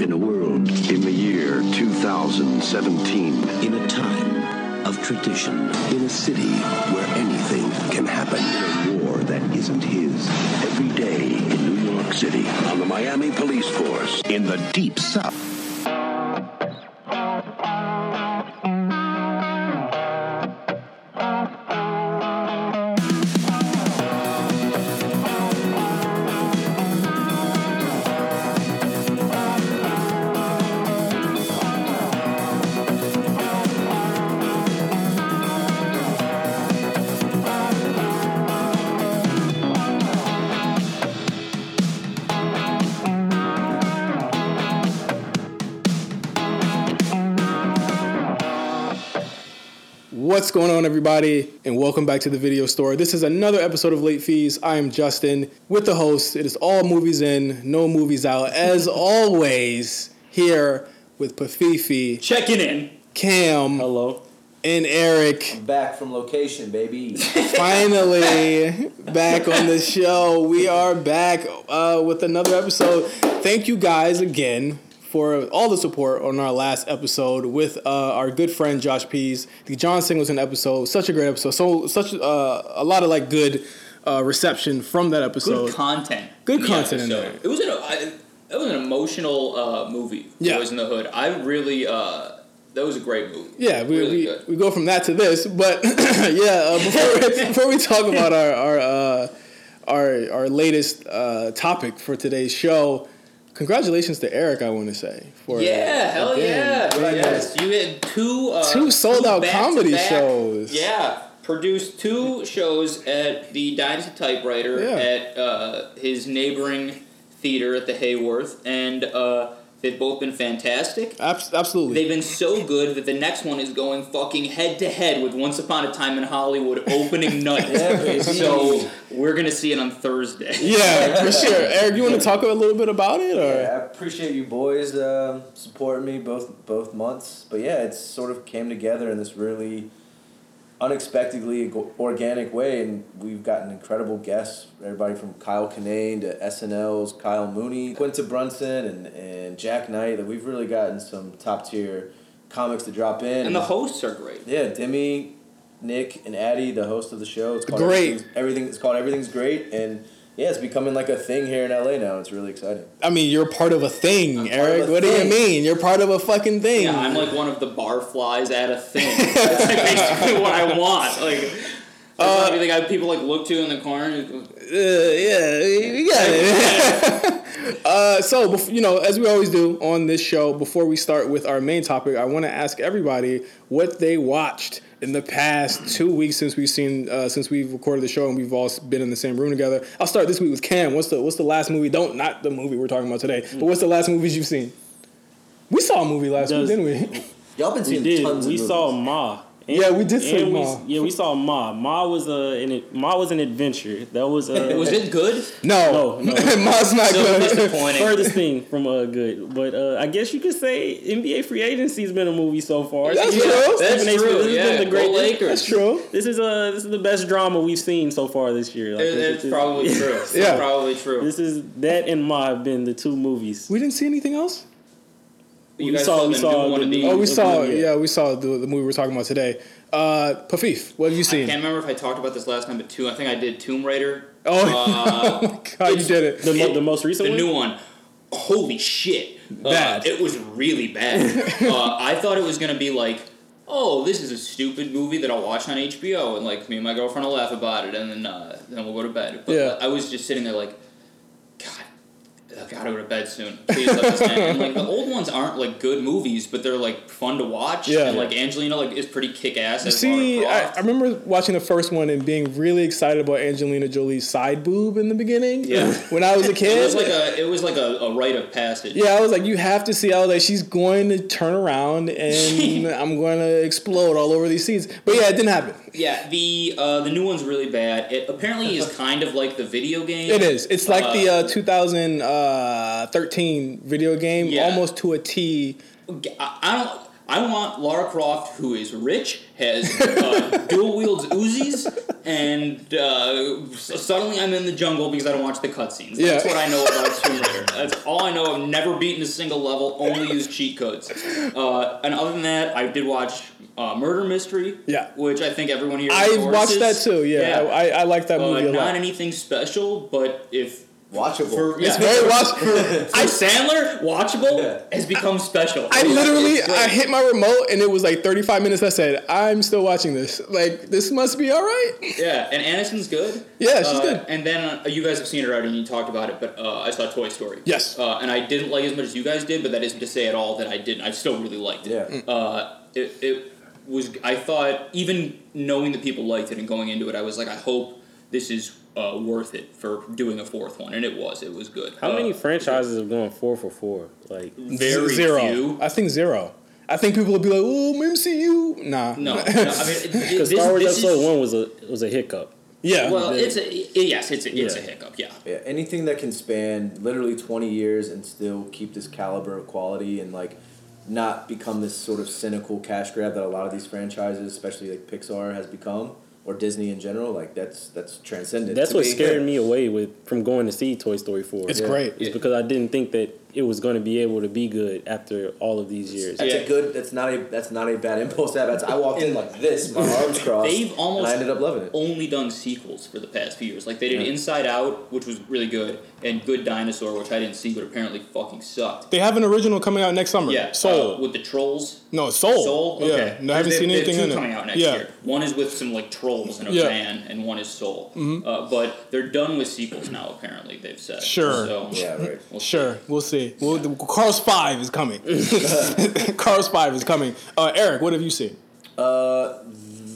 In a world in the year 2017. In a time of tradition. In a city where anything can happen. In a war that isn't his. Every day in New York City. On the Miami Police Force. In the Deep South. Going on, everybody, and welcome back to the video store. This is another episode of Late Fees. I am Justin with the host. It is all movies in, no movies out. As always, here with Pafifi, Checking in. Cam, Hello. and Eric. Back from location, baby. Finally, back on the show. We are back uh, with another episode. Thank you guys again for all the support on our last episode with uh, our good friend Josh Pease, the John Singleton episode. Such a great episode. So such uh, a lot of like good uh, reception from that episode. Good content. Good content in there. It was an I, it was an emotional uh, movie. Yeah. Boys in the Hood. I really uh, that was a great movie. Yeah, we, really we, we go from that to this, but yeah, uh, before, we, before we talk about our our uh, our, our latest uh, topic for today's show, congratulations to Eric. I want to say for Yeah, hell again, yeah. Yes, you had two uh, Two sold-out comedy shows. Yeah, produced two shows at the Dynasty Typewriter Yeah. at uh, his neighboring theater at the Hayworth, and uh, they've both been fantastic. Absolutely. They've been so good that the next one is going fucking head to head with Once Upon a Time in Hollywood opening night. Yeah, so we're gonna see it on Thursday. yeah, for sure. Eric, you want to talk a little bit about it, or Yeah, I appreciate you boys um supporting me both both months. But yeah, it sort of came together in this really unexpectedly organic way, and we've gotten incredible guests. Everybody from Kyle Kinane to SNL's Kyle Mooney, Quinta Brunson, and and Jak Knight. That we've really gotten some top tier comics to drop in. And the hosts are great. Yeah, Demi, Nick, and Addie, the host of the show. It's called Great. Everything's, everything. It's called Everything's Great, and yeah, it's becoming like a thing here in LA now. It's really exciting. I mean, you're part of a thing, I'm Eric. a what do you mean? You're part of a fucking thing. Yeah, I'm like one of the barflies at a thing. That's like basically what I want. Like, uh, anything I people like look to in the corner. and Uh, yeah, we got it. uh, so, you know, as we always do on this show, before we start with our main topic, I want to ask everybody what they watched in the past two weeks since we've seen uh, since we've recorded the show and we've all been in the same room together. I'll start this week with Cam. What's the what's the last movie? Don't not the movie we're talking about today, but what's the last movies you've seen? We saw a movie last Does- week, didn't we? Y'all been seeing We did. tons We of saw. Ma. And- Yeah, we did see and we- Ma. yeah, we saw Ma. Ma was a an, Ma was an adventure. That was a Was it good? No, No, no. Ma's not So good. disappointing. furthest thing from uh, good. But uh, I guess you could say NBA free agency's been a movie so far. That's Yeah, true. That's Stephen A. Smith, true. This has been the great. Go Lakers. That's true. This is uh this is the best drama we've seen so far this year. Like, It- this it's is- probably true. It's Yeah. probably true. This is that and Ma have been the two movies. We didn't see anything else. You we guys saw- saw, we saw new one the of these. Oh, we saw. yeah. Yeah, we saw the, the movie we're talking about today. Uh, Pafif, what have you seen? I can't remember if I talked about this last time, but two. I think I did Tomb Raider. Oh, Uh, oh god, you did it. The, mo- the most recent the one. new one. Holy shit! Uh, Bad. it was really bad. uh, I thought it was gonna be like, oh, this is a stupid movie that I'll watch on HBO, and like me and my girlfriend will laugh about it, and then uh, then we'll go to bed. But Yeah. I was just sitting there like, God. I gotta go to bed soon. Please let this end. And like the old ones aren't like good movies, but they're like fun to watch. Yeah. And like Angelina like is pretty kick ass. See, I, I remember watching the first one and being really excited about Angelina Jolie's side boob in the beginning. Yeah. When I was a kid. It was like a it was like a, a rite of passage. yeah, I was like, you have to see. I was like, she's going to turn around and I'm going to explode all over these seats. But yeah, it didn't happen. Yeah, the uh, the new one's really bad. It apparently is kind of like the video game. It is. It's like the Uh, uh, 2013 video game, Yeah. almost to a T. I, I don't. I want Lara Croft, who is rich, has uh, dual wields Uzis, and uh, suddenly I'm in the jungle because I don't watch the cutscenes. That's Yeah. what I know about Tomb Raider. That's all I know. I've never beaten a single level. Only used cheat codes. Uh, and other than that, I did watch uh, Murder Mystery. Yeah. Which I think everyone here. I watched that too. Yeah, I, I like that Uh, movie a not lot. Not anything special, but if Watchable. for It's very watch. for Sandler, watchable Yeah. has become special. I literally, I hit my remote and it was like 35 minutes. I said, I'm still watching this. Like, this must be all right. Yeah, and Aniston's good. Yeah, she's Uh, good. And then uh, you guys have seen it already, and you talked about it. But uh, I saw Toy Story. Yes. Uh, and I didn't like it as much as you guys did, but that isn't to say at all that I didn't. I still really liked it. Yeah. Uh, it, it was. I thought even knowing that people liked it and going into it, I was like, I hope this is uh, worth it for doing a fourth one, and it was. It was good. How Uh, many franchises have gone four for four? Like, Very zero. few. I think zero. I think people will be like, oh, MCU. Nah. No, no, I mean, it- it- because Star Wars Episode is, One was a was a hiccup. yeah. Well, the- it's a yes, it's a, it's a hiccup. Yeah. Yeah, anything that can span literally 20 years and still keep this caliber of quality and like not become this sort of cynical cash grab that a lot of these franchises, especially like Pixar, has become or Disney in general. Like that's that's transcendent. That's what scared me away with from going to see Toy Story Four. it's yeah. great. It's because I didn't think that it was going to be able to be good after all of these years. That's Yeah. a good. That's not a. That's not a bad impulse to have. That's, I walked in like this, my arms crossed. They've almost And I ended up loving it. only done sequels for the past few years. Like they did Yeah. Inside Out, which was really good, and Good Dinosaur, which I didn't see, but apparently fucking sucked. They have an original coming out next summer. Yeah, Soul. uh, with the trolls. no, Soul. Soul. Yeah. No, I haven't They- seen they have anything two in it. coming out next yeah. year. One is with some like trolls in a Yeah. Mm-hmm. van, and one is Soul. Uh, but they're done with sequels now. Apparently, they've said. Sure. So, Yeah, right. we'll see. Sure, we'll see. Well, the, Cars Five is coming. Cars Five is coming. Uh, Eric, what have you seen? Uh,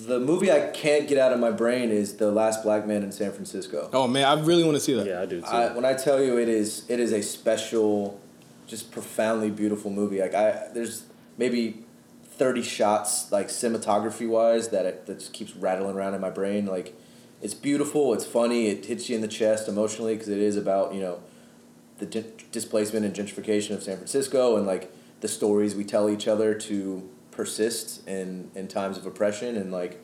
the movie I can't get out of my brain is The Last Black Man in San Francisco. Oh man, I really want to see that. Yeah, I do too. I, when I tell you it is, it is a special, just profoundly beautiful movie. Like I, there's maybe thirty shots, like cinematography wise, that it, that just keeps rattling around in my brain. Like, it's beautiful, it's funny, it hits you in the chest emotionally because it is about you know, the di- displacement and gentrification of San Francisco and like the stories we tell each other to persist in in times of oppression and like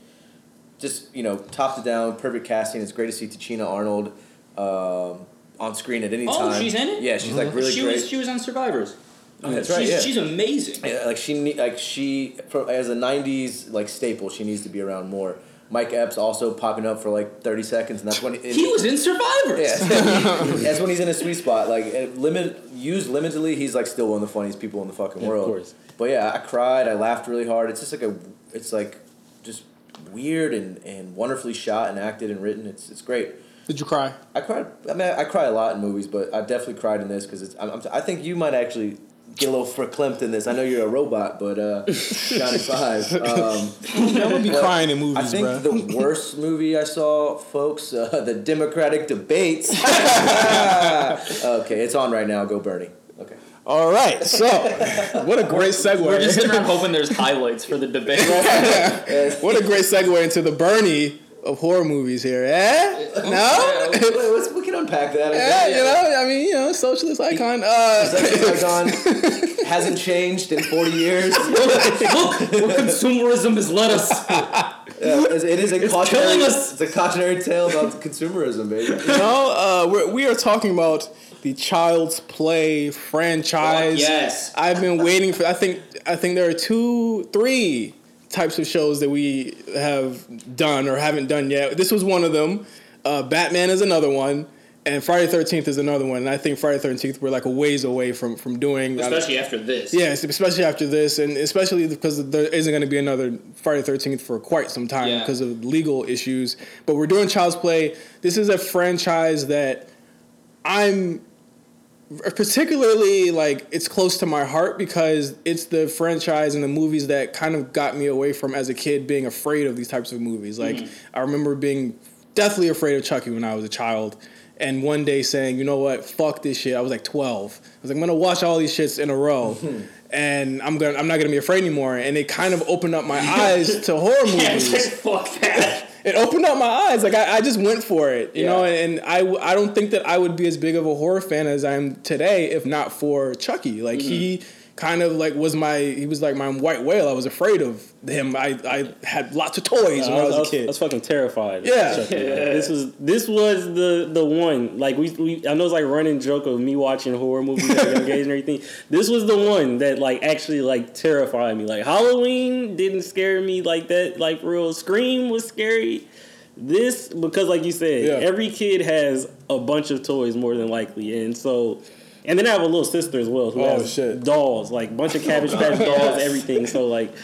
just you know top to down perfect casting it's great to see Tichina Arnold um, on screen at any Oh, time she's in it? yeah she's like really she great was she was on Survivors. Oh, that's right she's, yeah. she's amazing. Yeah, like she ne- like she as a '90s like staple she needs to be around more Mike Epps also popping up for like 30 seconds and that's when He was in Survivors. yeah, that's when he's in a sweet spot. Like limit used limitedly, he's like still one of the funniest people in the fucking Yeah, of world. course. But yeah, I cried. I laughed really hard. It's just like a, it's like, just weird and, and wonderfully shot and acted and written. It's it's great. Did you cry? I cried. I mean, I cry a lot in movies, but I definitely cried in this because it's. I'm, I'm, I think you might actually get a little verklempt in this. I know you're a robot, but uh, Johnny Five. Um, I would be crying in movies, I movies, think bro. the worst movie I saw, folks, uh, the Democratic debates. okay, it's on right now. Go Bernie. Okay. All right, so what a great segue. We're just sitting around hoping there's highlights for the debate. what a great segue into the Bernie of horror movies here. Eh? No? Wait, let's, we can unpack that. Yeah, you know, I mean, you know, socialist icon. Uh, Socialist icon hasn't changed in 40 years. Look where consumerism has led us. Yeah, it's- it is a cautionary, us. It's a cautionary tale about consumerism, baby. you know, uh, we're, we are talking about the Child's Play franchise. Fuck yes. I've been waiting for. I think. I think there are two, three types of shows that we have done or haven't done yet. This was one of them. Uh, Batman is another one, and Friday Thirteenth is another one. And I think Friday Thirteenth we're like a ways away from from doing. Especially after this. Yes, especially after this, and especially because there isn't going to be another Friday Thirteenth for quite some time Yeah. because of legal issues. But we're doing Child's Play. This is a franchise that I'm particularly like it's close to my heart because it's the franchise and the movies that kind of got me away from as a kid being afraid of these types of movies. Like mm-hmm. I remember being deathly afraid of Chucky when I was a child. And one day saying, you know what, fuck this shit. I was like 12. I was like, I'm gonna watch all these shits in a row, mm-hmm. and I'm gonna, I'm not gonna be afraid anymore. And it kind of opened up my eyes to horror movies fuck that. It opened up my eyes. Like I, I just went for it, you Yeah. know. And I, I don't think that I would be as big of a horror fan as I am today if not for Chucky. Like mm-hmm. he kind of like was my he was like my white whale. I was afraid of him. I, I had lots of toys when I was, a kid. I was fucking terrified. Yeah. Chucky, man. This was this was the the one. Like we, we I know it's like running joke of me watching horror movies at a young age and everything. This was the one that like actually like terrified me. Like Halloween didn't scare me like that. Like real Scream was scary. This because like you said, Yeah. every kid has a bunch of toys more than likely, and so. And then I have a little sister as well who Oh, has shit. dolls, like a bunch of Cabbage Patch dolls, everything. So like,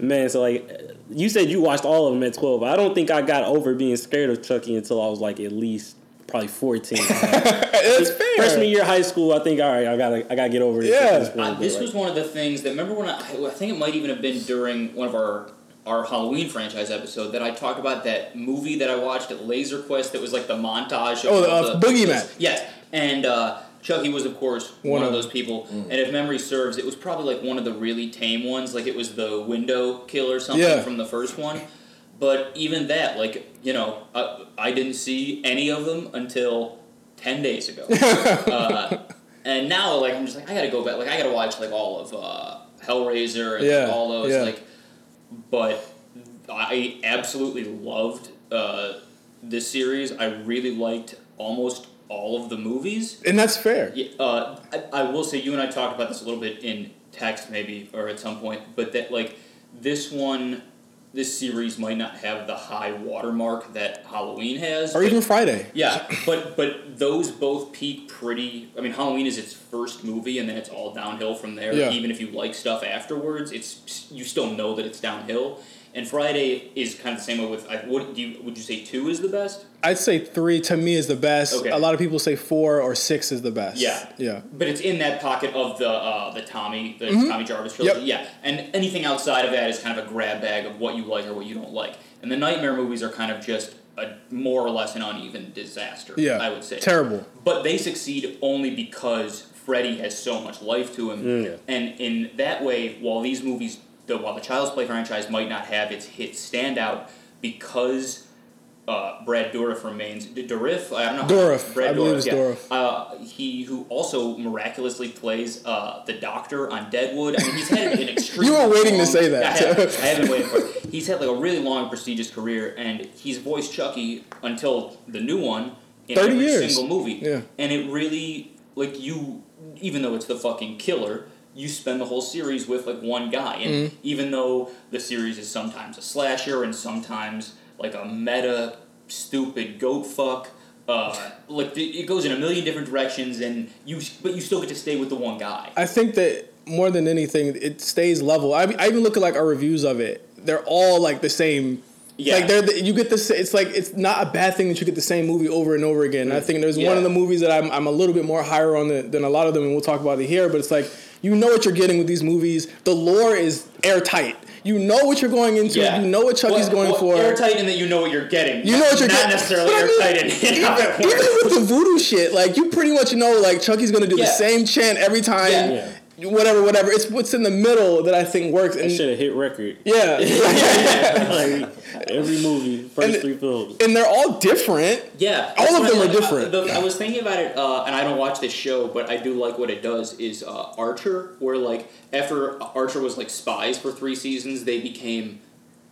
man, so like, you said you watched all of them at twelve. I don't think I got over being scared of Chucky until I was like at least probably fourteen. That's fair. Freshman year of high school, I think all right, I gotta I gotta get over this. Yeah. this point, I, but, this like, was one of the things that remember when I, I think it might even have been during one of our our Halloween franchise episode that I talked about that movie that I watched at Laser Quest that was like the montage of Oh, the, all uh, Boogeyman. Yes, and uh, Chucky was of course one, One of of those people. And if memory serves, it was probably like one of the really tame ones. Like it was the window kill or something Yeah. from the first one. But even that, like you know, I, I didn't see any of them until ten days ago. uh, and now, like, I'm just like, I gotta go back. Like, I gotta watch like all of uh, Hellraiser and like, all those. yeah. Like, but I absolutely loved uh, this series. I really liked almost all of the movies. and that's fair. Yeah, uh, I, I will say you and I talked about this a little bit in text maybe or at some point, but that like this one, this series might not have the high watermark that Halloween has, Or but- even Friday. yeah, but but those both peak pretty. I mean, Halloween is its first movie, and then it's all downhill from there. Yeah. Even if you like stuff afterwards, it's you still know that it's downhill. And Friday is kind of the same way with. I, what do you would you say two is the best? I'd say three to me is the best. Okay. A lot of people say four or six is the best. Yeah. Yeah. But it's in that pocket of the uh, the Tommy the Tommy Jarvis Mm-hmm. Yep. trilogy. Yeah, and anything outside of that is kind of a grab bag of what you like or what you don't like. And the Nightmare movies are kind of just a more or less an uneven disaster. Yeah. I would say Terrible. But they succeed only because Freddy has so much life to him, Mm, and in that way, while these movies, the, while the Child's Play franchise might not have its hit standout, because uh, Brad Dourif remains Dourif. I don't know. Dourif. Brad I believe Dourif, it's yeah. Dourif. Uh, he who also miraculously plays uh, the Doctor on Deadwood. I mean, he's had an extreme. You were waiting to say that. I have, I have been waiting for it. He's had like a really long, prestigious career, and he's voiced Chucky until the new one in 30 every years. single movie. Yeah. And it really, like, you, even though it's the fucking killer, you spend the whole series with like one guy, and Mm-hmm. even though the series is sometimes a slasher and sometimes like a meta stupid goat fuck. Uh, like it goes in a million different directions, and you but you still get to stay with the one guy. I think that more than anything, it stays level. I, I even look at like our reviews of it. They're all like the same. Yeah. Like they're the, you get this. It's like it's not a bad thing that you get the same movie over and over again. I think there's one of the movies that I'm I'm a little bit more higher on the, than a lot of them, and we'll talk about it here. But it's like you know what you're getting with these movies. The lore is airtight. You know what you're going into. Yeah. You know what Chucky's Well- going well, for. Airtight in that you know what you're getting. You know what you're not getting. necessarily But mean, airtight in, in how it even with the voodoo shit, like you pretty much know, like Chucky's gonna do the same chant every time. Yeah. Whatever, whatever. It's what's in the middle that I think works. that And should have hit record. yeah, like every movie, first And- three films. and they're all different. Yeah, All of them I are different. Uh, the- I was thinking about it, uh, and I don't watch this show, but I do like what it does. Is uh, Archer, where like after Archer was like spies for three seasons, they became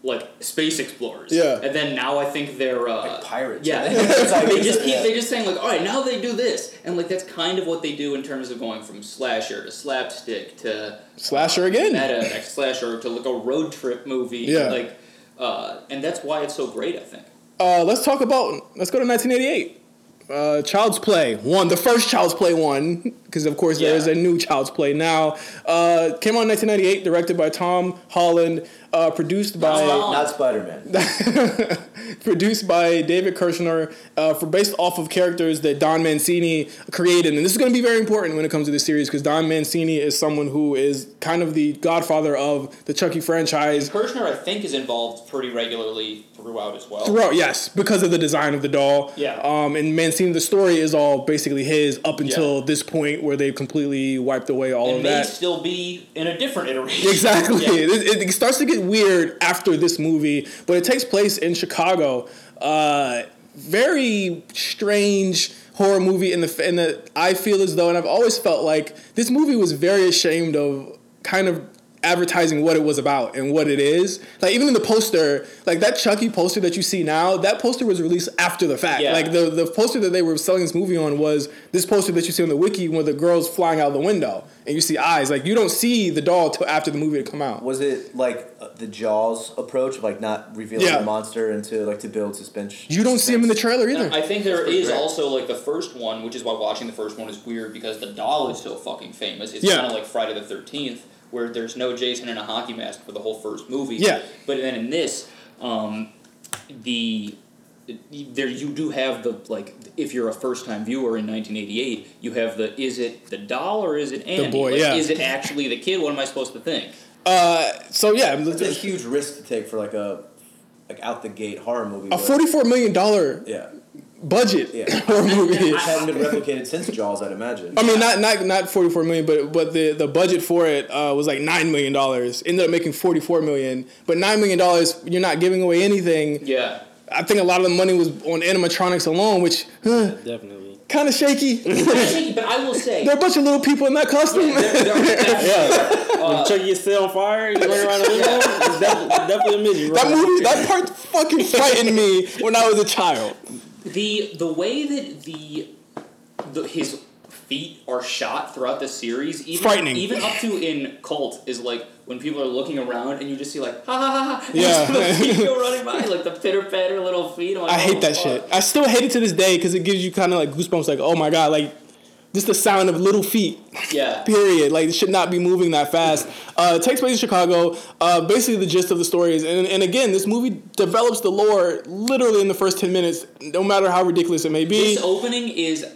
like space explorers. Yeah. and then now I think they're uh, Like pirates. Yeah, That's how they it just keep yeah. they just saying like, all right, now they do this, and like that's kind of what they do in terms of going from slasher to slapstick to Slasher again. meta next slasher to like a road trip movie. Yeah. like, uh, and that's why it's so great. I think. Uh, let's talk about. Let's go to 1988. Uh, Child's Play one, the first Child's Play one, because of course there Yeah. is a new Child's Play now. Uh, came out in 1998, directed by Tom Holland, uh, produced by Not Spider Man. produced by David Kirshner, uh, for based off of characters that Don Mancini created, and this is going to be very important when it comes to this series because Don Mancini is someone who is kind of the godfather of the Chucky franchise. Kirshner, I think, is involved pretty regularly throughout as well. Throughout, yes, because of the design of the doll. Yeah. Um, and Mancini, the story is all basically his up until Yeah. this point where they've completely wiped away all and of may that. still be in a different iteration. Exactly. Yeah. It, it starts to get weird after this movie, but it takes place in Chicago. Uh, very strange horror movie in the in the I feel as though, and I've always felt like this movie was very ashamed of kind of advertising what it was about and what it is. Like even in the poster, like that Chucky poster that you see now, that poster was released after the fact. Yeah. Like the the poster that they were selling this movie on was this poster that you see on the wiki where the girl's flying out the window and you see eyes. Like you don't see the doll till after the movie had come out. Was it like uh, the Jaws approach, of like not revealing Yeah. the monster and to like to build suspense? You don't see him in the trailer either. I think there is great. also like the first one, which is why watching the first one is weird because the doll is so fucking famous. It's Yeah. kind of like Friday the Thirteenth, where there's no Jason in a hockey mask for the whole first movie. Yeah. But then in this, um, the there you do have the like if you're a first time viewer in 1988, you have the is it the doll or is it Andy? boy, Like, yeah. Is it actually the kid? What am I supposed to think? Uh, so yeah, It's a huge risk to take for like a like out the gate horror movie. a forty-four million dollar Yeah, budget Yeah. horror movie. it hadn't been replicated since Jaws, I'd imagine. I mean, not not not forty four million, but but the the budget for it uh, was like nine million dollars. Ended up making forty four million, but nine million dollars, you're not giving away anything. Yeah. I think a lot of the money was on animatronics alone, which huh, Definitely. kind of shaky. shaky, but I will say. there are a bunch of little people in that costume. When Chucky is set on fire, he's running around the window. It's definitely, definitely a midget. that movie, that part fucking frightened me when I was a child. The the way that the, the his feet are shot throughout the series, even Frightening. even up to in Cult, is like when people are looking around and you just see like ha ha ha, Yeah. the feet go running by like the pitter patter little feet. Like, I hate oh, that fuck. shit. I still hate it to this day because it gives you kind of like goosebumps. Like, oh my god, like just the sound of little feet. Yeah. Period. Like it should not be moving that fast. Uh, takes place in Chicago. Uh, basically, the gist of the story is, and, and again, this movie develops the lore literally in the first ten minutes, no matter how ridiculous it may be. This opening is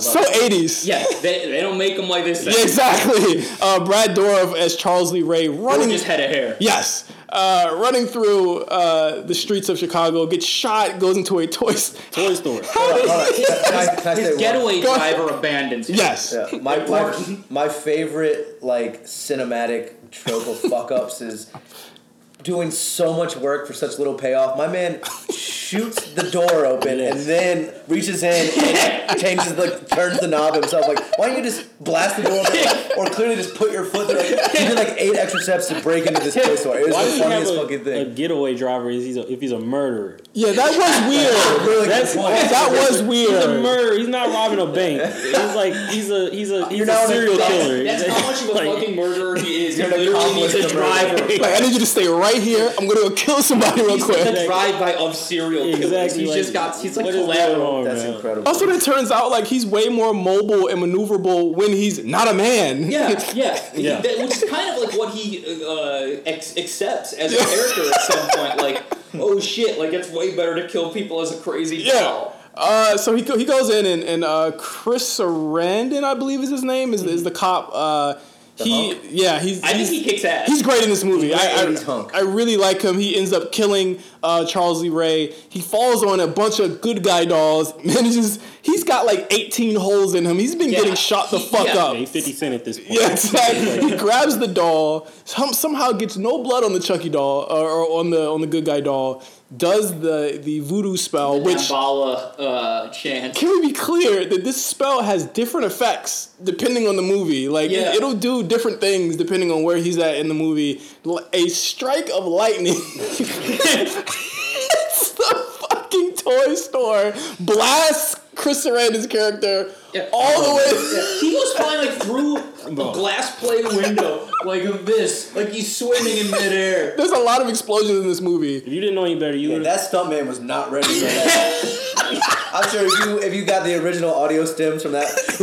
So eighties. yeah. They, they don't make them like this. Yeah, exactly. Uh, Brad Dourif as Charles Lee Ray running. his head of hair. Yes, uh, running through uh, the streets of Chicago, gets shot, goes into a toy. s- Toy Story. Hold on, hold on. Can I, can I His getaway Go- driver abandons him. Yes. Yeah, my, my, my favorite like cinematic trope of fuck ups is doing so much work for such little payoff. My man shoots the door open and then reaches in and changes the turns the knob himself. Like, why don't you just blast the door open or clearly just put your foot through? Like, he did like eight extra steps to break into this toy store. It was Why the does he have funniest a, fucking thing. a getaway driver if he's a, if he's a murderer? Yeah, that was weird. Really That's- good that was weird. He's a weird. murderer. He's not robbing a bank. He's like he's a he's a he's You're a now an serial adult. killer. That's how much of a Like, fucking murderer he is. He You're an literally needs a accomplice driver. Like, I need you to stay right here. I'm gonna go kill somebody real He's like quick. the drive-by of serial killers. Exactly. He's like, just got. He's like what is going collateral. on, That's man? incredible. Also, it turns out like he's way more mobile and maneuverable when he's not a man. Yeah, yeah, Yeah. That- which is kind of like what he uh, ex- accepts as a character at some point. Like, oh shit, like it's way better to kill people as a crazy Yeah. doll. Uh, so he go- he goes in and, and uh, Chris Sarandon, I believe is his name, is, is the cop. Uh, he hunk? yeah he's I think he kicks ass. He's great in this movie. He's I, great, he's hunk. I, I really like him. He ends up killing uh, Charles Lee Ray. He falls on a bunch of good guy dolls. Manages. He's got like 18 holes in him. He's been Yeah, getting shot the he- fuck yeah. up. Yeah, he's Fifty Cent at this point. Yeah, exactly. he grabs the doll. Some, somehow gets no blood on the Chucky doll or, or on the on the good guy doll. Does the the voodoo spell, which Damballa uh, chant. can we be clear that this spell has different effects depending on the movie? Like Yeah. it, will do different things depending on where he's at in the movie. A strike of lightning. it's the fucking toy store. Blasts Chris Sarandon's character Yeah. all the way. He was flying like through a glass plate window, like this, like he's swimming in midair. There's a lot of explosions in this movie. If you didn't know any better, you Yeah, would. that stuntman was not ready for that. I'm sure if you if you got the original audio stems from that,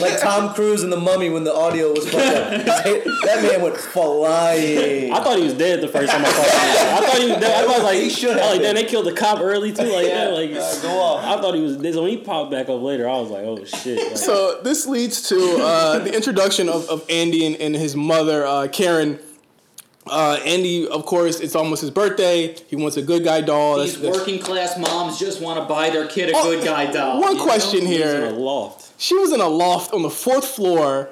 like Tom Cruise in The Mummy when the audio was fucked up, that man went flying. I thought he was dead the first time I saw him. I thought he was dead. I was like, He should have I was like, been. then they killed the cop early too. Like, yeah, like go off. I thought he was dead. So when he popped back up later, I was like, oh shit. Like, So this leads to uh, the introduction of, of Andy and, and his mother, uh, Karen. Uh, Andy, of course, it's almost his birthday. He wants a good guy doll. These That's- that's- working class moms just want to buy their kid a Oh, good guy doll. One you know? question he was in a here. loft. She was in a loft on the fourth floor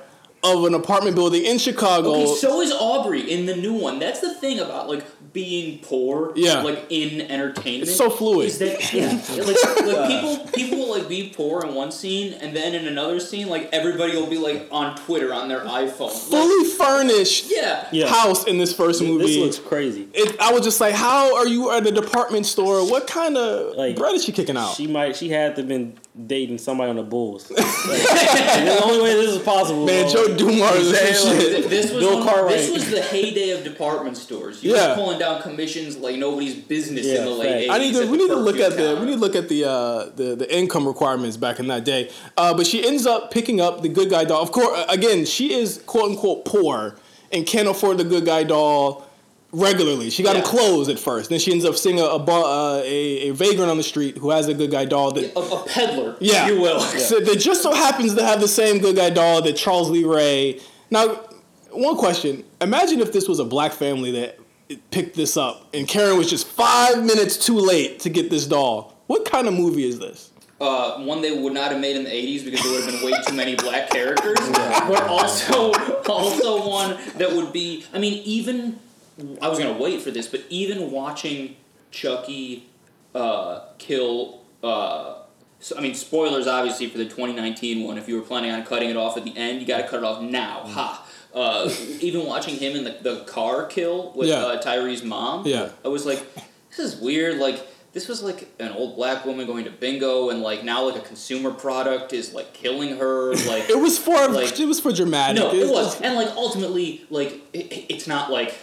of an apartment building in Chicago. Okay, so is Aubrey in the new one. That's the thing about like being poor. Yeah. Like in entertainment. It's so fluid. Is that yeah? like, like people people will like be poor in one scene and then in another scene like everybody will be like on Twitter on their iPhone. Like, fully furnished yeah. Yeah. house in this first movie. This looks crazy. it, I was just like, how are you at a department store? What kind of Like, bread is she kicking out? She might. She had to been dating somebody on the Bulls. Like, the only way this is possible. Man. Joe Dumars is shit. Th- This was Bill one- this was the heyday of department stores. You Yeah. were pulling down commissions like nobody's business Yeah, in the late facts. 80s. I need to. We need to look at the. We need to look at the uh, the the income requirements back in that day. Uh, but she ends up picking up the good guy doll. Of course, again, she is quote unquote poor and can't afford the good guy doll regularly. She got him Yeah. clothes at first. Then she ends up seeing a a, bar, uh, a a vagrant on the street who has a good guy doll that. a, a peddler, Yeah, if you will. So that just so happens to have the same good guy doll that Charles Lee Ray. Now, one question: Imagine if this was a black family that picked this up, and Karen was just five minutes too late to get this doll. What kind of movie is this? uh, one they would not have made in the 80s because there would have been way too many black characters, but also also one that would be. I mean, even I was gonna wait for this, but even watching Chucky uh, kill. Uh, so, I mean, spoilers obviously for the 2019 one. If you were planning on cutting it off at the end, you got to cut it off now. Ha. Uh, even watching him in the, the car kill with Yeah. uh, Tyree's mom, Yeah. I was like, this is weird. Like, this was like an old black woman going to bingo, and like now like a consumer product is like killing her. Like, It was for Like- it was for dramatic. no, it was, and like ultimately, like it, it's not like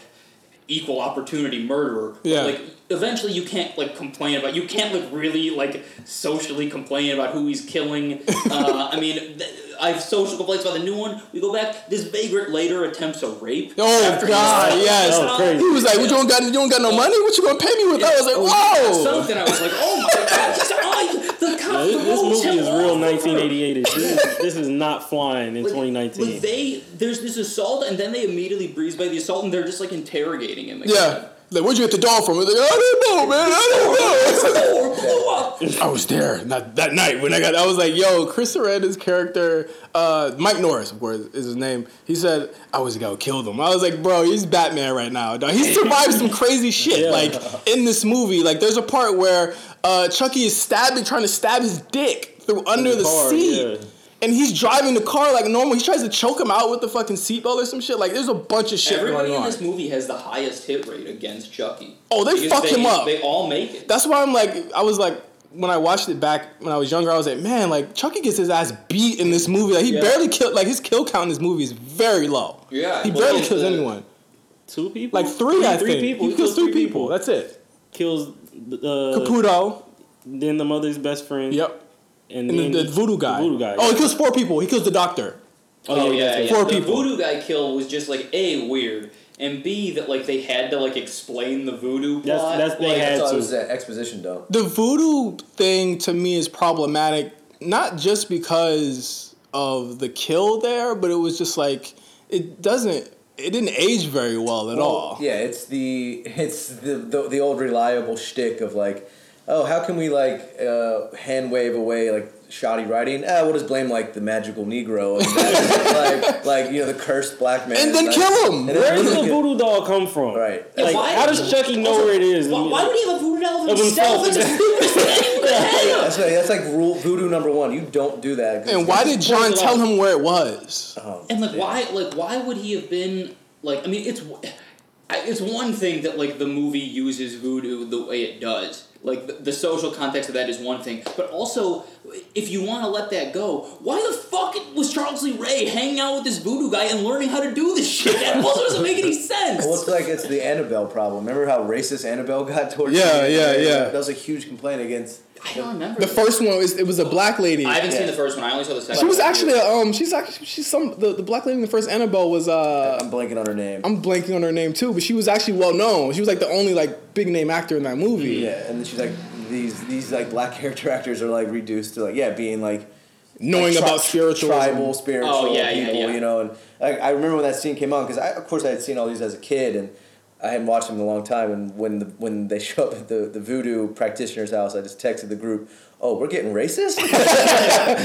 equal opportunity murderer. Yeah. Like eventually, you can't like complain about. You can't like really like socially complain about who he's killing. uh, I mean, th- I have social complaints about the new one. We go back. This vagrant later attempts a rape. Oh after God, yes. That was crazy. He was like, "You don't got you don't got no money. What you gonna pay me with?" I was like, "Whoa!" Something I was like, oh my god, he's on the cop Now, this, this throws movie is real 1988. This is, this is not flying in Like, 2019. Like they, there's this assault, and then they immediately breeze by the assault, and they're just like interrogating him. Again. Yeah. Like, where'd you get the doll from? Like, I don't know, man. I don't know. Or blew up. I was there not that night when I got. I was like, "Yo, Chris Sarandon's character, uh, Mike Norris, of course, is his name. He said I was gonna kill them. I was like, bro, he's Batman right now. Dog. He survived some crazy shit. Yeah. Like in this movie, like there's a part where uh, Chucky is stabbing, trying to stab his dick through under the, car, seat. yeah. And he's driving the car like normal. He tries to choke him out with the fucking seatbelt or some shit. Like, there's a bunch of shit Everybody going in on. this movie has the highest hit rate against Chucky. Oh, they Because fuck him up. They all make it. That's why I'm like, I was like, when I watched it back when I was younger, I was like, man, like Chucky gets his ass beat in this movie. Like he Yeah. barely killed. Like his kill count in this movie is very low. Yeah, he well, barely kills the- anyone. Two people? Like three, I three think. people. He kills three people. That's it. kills uh, Caputo. then the mother's best friend. Yep. And, And then the, the voodoo guy. The voodoo guy. Oh, he kills four people. He kills the doctor. Oh, yeah, yeah. Four the people. voodoo guy kill was just like a weird, and b that like they had to like explain the voodoo That's- plot. that's- they like, had I thought to. it was an exposition dump. The voodoo thing to me is problematic, not just because of the kill there, but it was just like it doesn't. It didn't age very well at all. Yeah, it's the it's the, the the old reliable shtick of like, oh, how can we like uh, hand wave away like shoddy writing? Ah, we'll just blame like the magical Negro and like like you know the cursed black man, And then Like- kill him! and Where does the voodoo doll come from? Right. Yeah, Like, why- how does Chucky know Also, where it is? Why, why would he have a voodoo doll of Of himself? himself, It's a stupid thing to hang That's like that's like rule voodoo number one. You don't do that. And why did John tell him where it was? Oh, And like, yeah. why, like, why would he have been like? I mean, it's it's one thing that like the movie uses voodoo the way it does. Like the, the social context of that is one thing, but also if you want to let that go, why the fuck was Charles Lee Ray hanging out with this voodoo guy and learning how to do this shit? That also doesn't make any sense. Well, it's like it's the Annabelle problem. Remember how racist Annabelle got towards? Yeah, yeah, yeah. That was a huge complaint against. I don't remember. The first one was it was a black lady. I haven't seen the first one. I only saw the second. She was actually a, um she's actually she's some the, the black lady in the first Annabelle was uh I'm blanking on her name. I'm blanking on her name too, but she was actually well known. She was like the only like big name actor in that movie. yeah, and then she's like these these like black character actors are like reduced to like yeah being like Knowing like, tri- about spiritual tribal spiritual Oh, yeah, yeah, people yeah. you know and like I remember when that scene came on because I of course I had seen all these as a kid and I hadn't watched them in a long time, and when the when they show up at the, the voodoo practitioner's house, I just texted the group, "Oh, we're getting racist."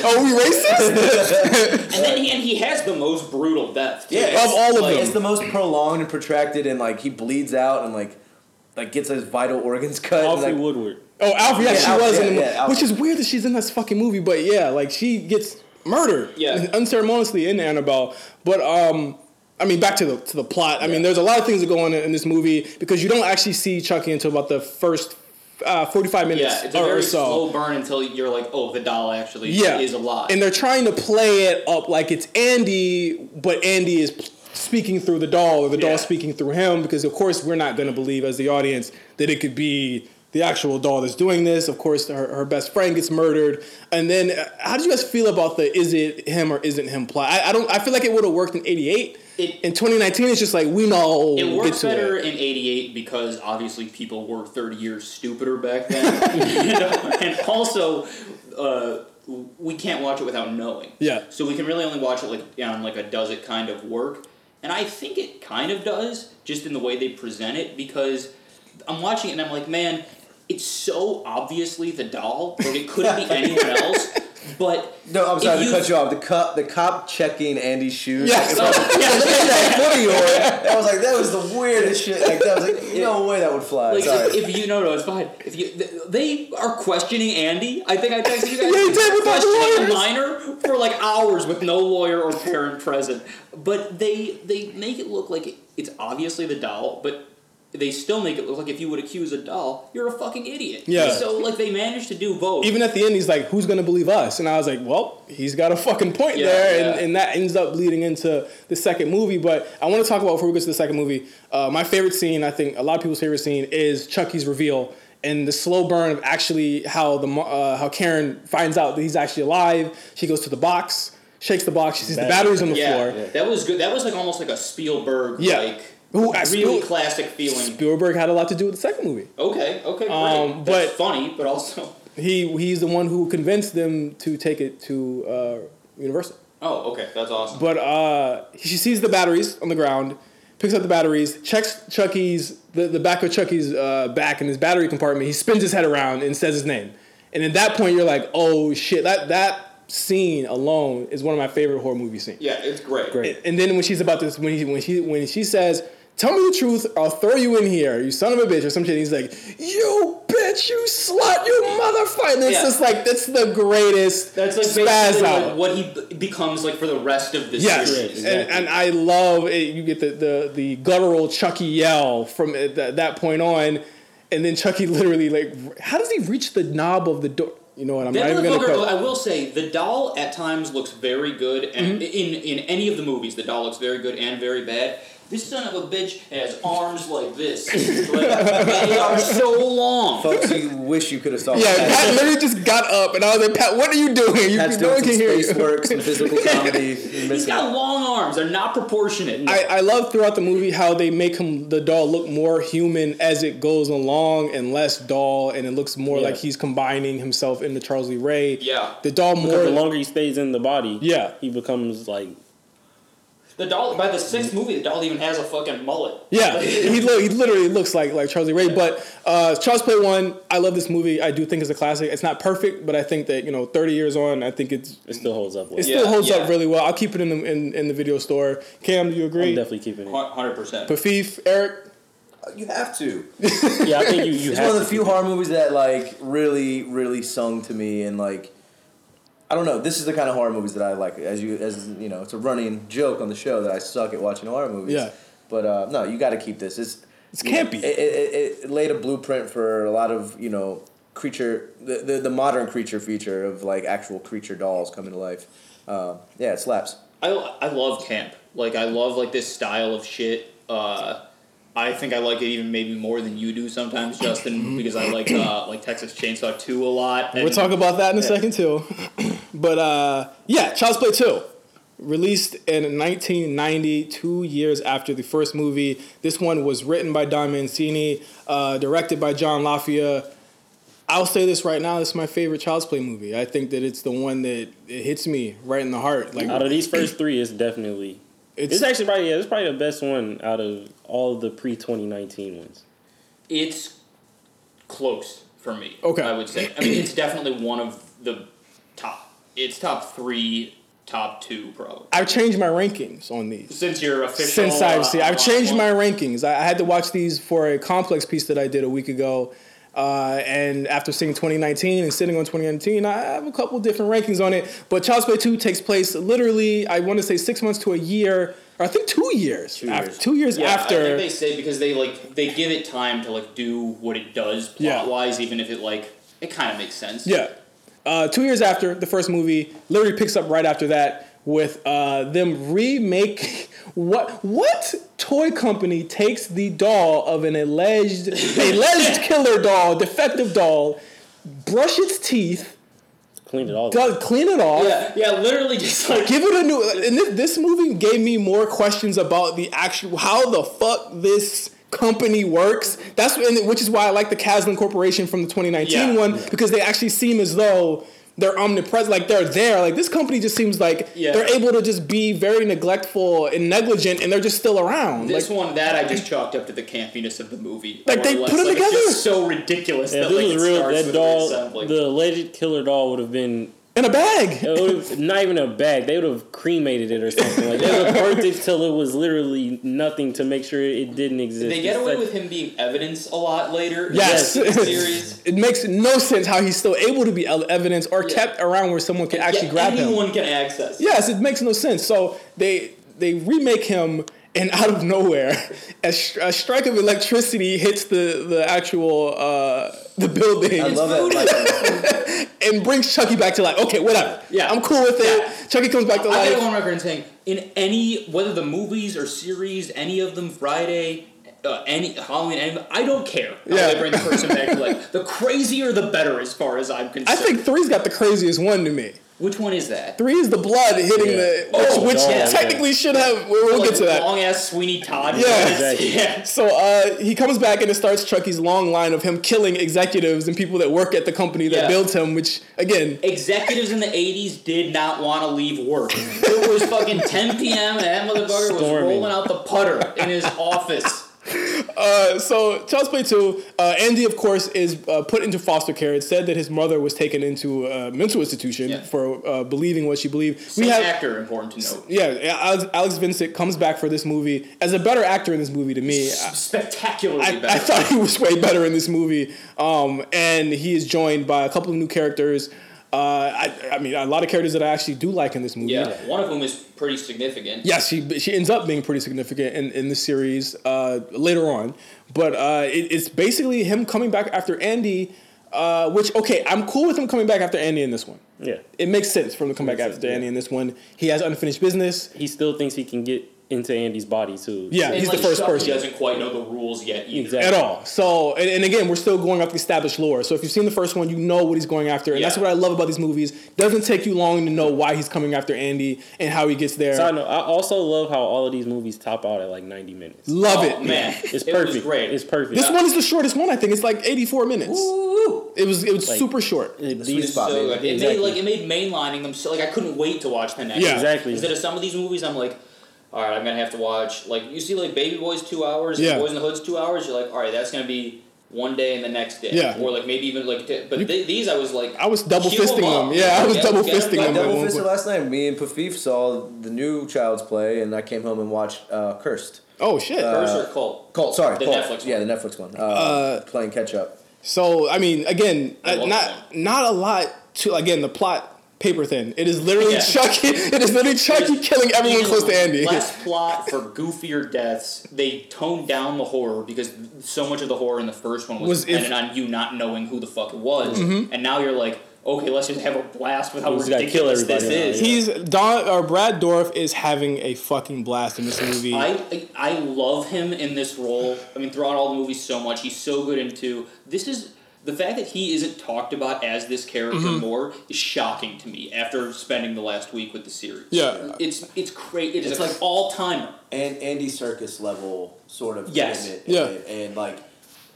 Oh, we racist? And then he, and he has the most brutal death. too. Yeah, Of all of like, them. it's the most prolonged and protracted, and like he bleeds out and like like gets his vital organs cut. and, Alfred like, Woodard. Oh, Alfred, yeah, Yeah, she Alfred, was in the yeah, movie. yeah, Which is weird that she's in this fucking movie, but yeah, like she gets murdered. Yeah. Unceremoniously in Annabelle. But um I mean back to the to the plot. I mean there's a lot of things that go on in, in this movie because you don't actually see Chucky until about the first uh, 45 minutes Yeah, it's a or, very or so. slow burn until you're like, oh, the doll actually yeah. is alive. And they're trying to play it up like it's Andy, but Andy is speaking through the doll or the doll speaking through him because of course we're not going to believe as the audience that it could be the actual doll that's doing this. Of course, her, her best friend gets murdered, and then uh, how do you guys feel about the is it him or isn't him plot? I, I don't. I feel like it would have worked in '88. It- in 2019, it's just like we know. It to better it. in '88 because obviously people were 30 years stupider back then, you know? and also uh, we can't watch it without knowing. Yeah. So we can really only watch it like on like a does it kind of work, and I think it kind of does just in the way they present it because I'm watching it and I'm like, man, it's so obviously the doll, like it couldn't be anyone else. But no, I'm sorry to you- cut you off. The cop, the cop checking Andy's shoes. Yes. Like, if I- Yeah. Look at that footy or I was like, that was the weirdest shit. Like that was like, no way that would fly. Like sorry. if, if you no no it's fine if you they are questioning Andy I think I texted you guys Yeah, you did the questioning a minor for like hours with no lawyer or parent present but they they make it look like it's obviously the doll but they still make it look like if you would accuse a doll you're a fucking idiot Yeah. so like they managed to do both Even at the end, he's like, "Who's gonna believe us?" And I was like, "Well, he's got a fucking point Yeah, there," yeah. And, and that ends up leading into the second movie. But I want to talk about before we get to the second movie. Uh, my favorite scene, I think, a lot of people's favorite scene, is Chucky's reveal and the slow burn of actually how the uh, how Karen finds out that he's actually alive. She goes to the box, shakes the box, she sees the batteries on the yeah, floor. that was good that was like almost like a Spielberg Yeah. like Who- I- really Spiel- classic feeling Spielberg had a lot to do with the second movie. okay okay great Um, but- funny but also He he's the one who convinced them to take it to uh, Universal. oh okay that's awesome But uh, she sees the batteries on the ground, picks up the batteries, checks Chucky's the, the back of Chucky's uh, back in his battery compartment. He spins his head around and says his name. And at that point, you're like, oh shit! That that scene alone is one of my favorite horror movie scenes. yeah it's great And, and then when she's about to when he when she when she says, "Tell me the truth, I'll throw you in here, you son of a bitch," or some shit. He's like, "You bitch, you slut, you motherfucker!" And it's Yeah. just like that's the greatest. That's like spaz basically out. like what he becomes like for the rest of the Yes, series. and, and I love it. You get the, the, the guttural Chucky yell from at that, that point on, and then Chucky literally like, how does he reach the knob of the door? You know what? I'm That not even gonna. I will say, the doll at times looks very good, and Mm-hmm. in in any of the movies, the doll looks very good and very bad. This son of a bitch has arms like this. Like, they are so long. Folks, you wish you could have saw that. Yeah, that. Pat literally just got up, and I was like, Pat, what are you doing? You, Pat's no doing one some can hear space you. work, some physical comedy. You're got long arms. They're not proportionate. I, I love throughout the movie how they make him the doll look more human as it goes along and less doll, and it looks more Yeah. like he's combining himself into Charles Lee Ray. Yeah. the doll more. Because the longer he stays in the body, Yeah. he becomes like the doll by the sixth movie, the doll even has a fucking mullet. Yeah, he lo- he literally looks like like Charlie Ray. But uh, Child's Play One, I love this movie. I do think it's a classic. It's not perfect, but I think that you know, thirty years on, I think it's it still holds up. Well. it still Yeah, holds yeah. up really well. I'll keep it in the in, in the video store. Cam, do you agree? I'm definitely keeping it. Hundred percent. Pafif, Eric. You have to. Yeah, I think you you It's have one of the few keep it. horror movies that like really, really sung to me and like I don't know. This is the kind of horror movies that I like. As you as you know, it's a running joke on the show that I suck at watching horror movies. Yeah. But uh, no, you got to keep this. It's It's you know, campy. it, it, it, it laid a blueprint for a lot of you know creature the, the, the modern creature feature of like actual creature dolls coming to life. Uh, yeah, it slaps. I, I love camp. Like I love like this style of shit. Uh, I think I like it even maybe more than you do sometimes, Justin, because I like uh, like Texas Chainsaw Two a lot. We'll talk about that in a second too. but uh, yeah, Child's Play Two, released in 1990, two years after the first movie. This one was written by Don Mancini, uh, directed by John Lafia. I'll say this right now: this is my favorite Child's Play movie. I think that it's the one that it hits me right in the heart. Like Out of these first three, it's definitely It's, It's actually probably yeah, it's probably the best one out of all of the pre twenty nineteen ones. It's close for me. Okay. I would say. I mean, it's definitely one of the top. It's top three, top two probably. I've changed my rankings on these. Since you're official. Since I've uh, seen, I've changed one. my rankings. I, I had to watch these for a complex piece that I did a week ago. Uh, and after seeing 2019 and sitting on 2019, I have a couple different rankings on it. But Child's Play 2 takes place literally, I want to say six months to a year, or I think two years. Two Af- years. two years Yeah, I after. think they say because they like they give it time to like do what it does Yeah. plot wise, even if it like it kind of makes sense. Yeah. Uh, two years after the first movie, literally picks up right after that with uh, them remake. What what toy company takes the doll of an alleged alleged killer doll, defective doll, brush its teeth, Cleaned it all. does, clean it off, Yeah, yeah, literally just like give it a new. And this, this movie gave me more questions about the actual how the fuck this company works. That's and which is why I like the Kaslan Corporation from the 2019 Yeah. one because they actually seem as though they're omnipresent, like they're there. Like this company just seems like Yeah. they're able to just be very neglectful and negligent, and they're just still around. This like, one that I just chalked up to the campiness of the movie. Like, they less. put it Like, together. It's just so ridiculous Yeah, that this like, was it real. That doll, the alleged killer doll, would have been in a bag. it would've- not even a bag. They would have cremated it or something. Like they would have burnt it till it was literally nothing to make sure it didn't exist. they get It's away like- with him being evidence a lot later. Yes, series. it makes no sense how he's still able to be evidence or Yeah. kept around where someone can actually Yeah, grab him. anyone can access. Yes, it makes no sense. So they they remake him, and out of nowhere, a, sh- a strike of electricity hits the the actual uh, the building I love it. Like, and brings Chucky back to life. Okay, whatever. Yeah. I'm cool with it. Chucky comes back to life. I get life. on record and saying in any whether the movies or series, any of them, Friday, uh, any Halloween, any, I don't care how Yeah. they bring the person back to life. The crazier, the better, as far as I'm concerned. I think three's got the craziest one to me. Which one is that? Three is the blood hitting Yeah. the which, Oh, which yeah. technically should have. We'll, we'll like get to that. Long ass Sweeney Todd. Yeah. Exactly. yeah. So uh, he comes back and it starts Chucky's long line of him killing executives and people that work at the company that Yeah. built him. Which again, Executives in the '80s did not want to leave work. It was fucking 10 p.m. and that motherfucker was rolling out the putter in his office. Uh, so Child's Play 2, uh, Andy, of course, is uh, put into foster care. It's said that his mother was taken into a mental institution Yeah. for uh, believing what she believed. Same actor, important to note. yeah, Alex, Alex Vincent comes back for this movie as a better actor in this movie to me. I, Spectacularly I, better. I thought he was way better in this movie, um, and he is joined by a couple of new characters. Uh, I, I mean, a lot of characters that I actually do like in this movie. yeah, one of whom is pretty significant. Yes, she she ends up being pretty significant in, in the series uh, later on, but uh, it, it's basically him coming back after Andy. Uh, which okay, I'm cool with him coming back after Andy in this one. Yeah, It makes sense for him to come back Makes after sense, Andy yeah. in this one. He has unfinished business. he still thinks he can get into Andy's body too. Yeah, And, he's like, the first person. person. doesn't quite know the rules yet either. Exactly. at all. So, and, and again, we're still going off the established lore. So if you've seen the first one, you know what he's going after, and that's what I love about these movies. Doesn't take you long to know why he's coming after Andy and how he gets there. So I know. I also love how all of these movies top out at like ninety minutes. love Oh, it, man. It's It perfect. was great. It's perfect. This one is the shortest one. I think it's like 84 minutes. Woo! It was it was Like- super short. It- The these- sweet spot. So good. It made like it made mainlining them so like I couldn't wait to watch the next. Yeah. Exactly. Instead of some of these movies, I'm like, all right, I'm gonna have to watch like you see like Baby Boys two hours, Yeah. Boyz n the Hood's two hours. You're like, all right, that's gonna be one day and the next day, Yeah. or like maybe even like. T- but th- these I was like, I was double fisting up. them. Yeah, I was Get- double fisting them. at double one fisted last night. Me and Pafif saw the new Child's Play, and I came home and watched uh, Cursed. Oh shit. Cursed or Cult. Colt, sorry, The Colt. Netflix Yeah, the Netflix one. Uh, playing catch up. so I mean, again, I uh, not not a lot to again the plot paper thin. It is literally Yeah. Chucky. It is literally Chucky There's killing everyone close to Andy. Less plot for goofier deaths. They toned down the horror because so much of the horror in the first one was, Was if- Mm-hmm. on you not knowing who the fuck it was, and now you're like, okay, let's just have a blast with how We just gotta kill ridiculous this is. yeah. He's Don or Brad Dourif is having a fucking blast in this movie. I I love him in this role. I mean, throughout all the movies, so much. He's so good into this. Is the fact that he isn't talked about as this character Mm-hmm. more is shocking to me after spending the last week with the series. Yeah. it's it's great. It is It's like like- all timer. And Andy Serkis level sort of Yes. commitment Yeah. and, and like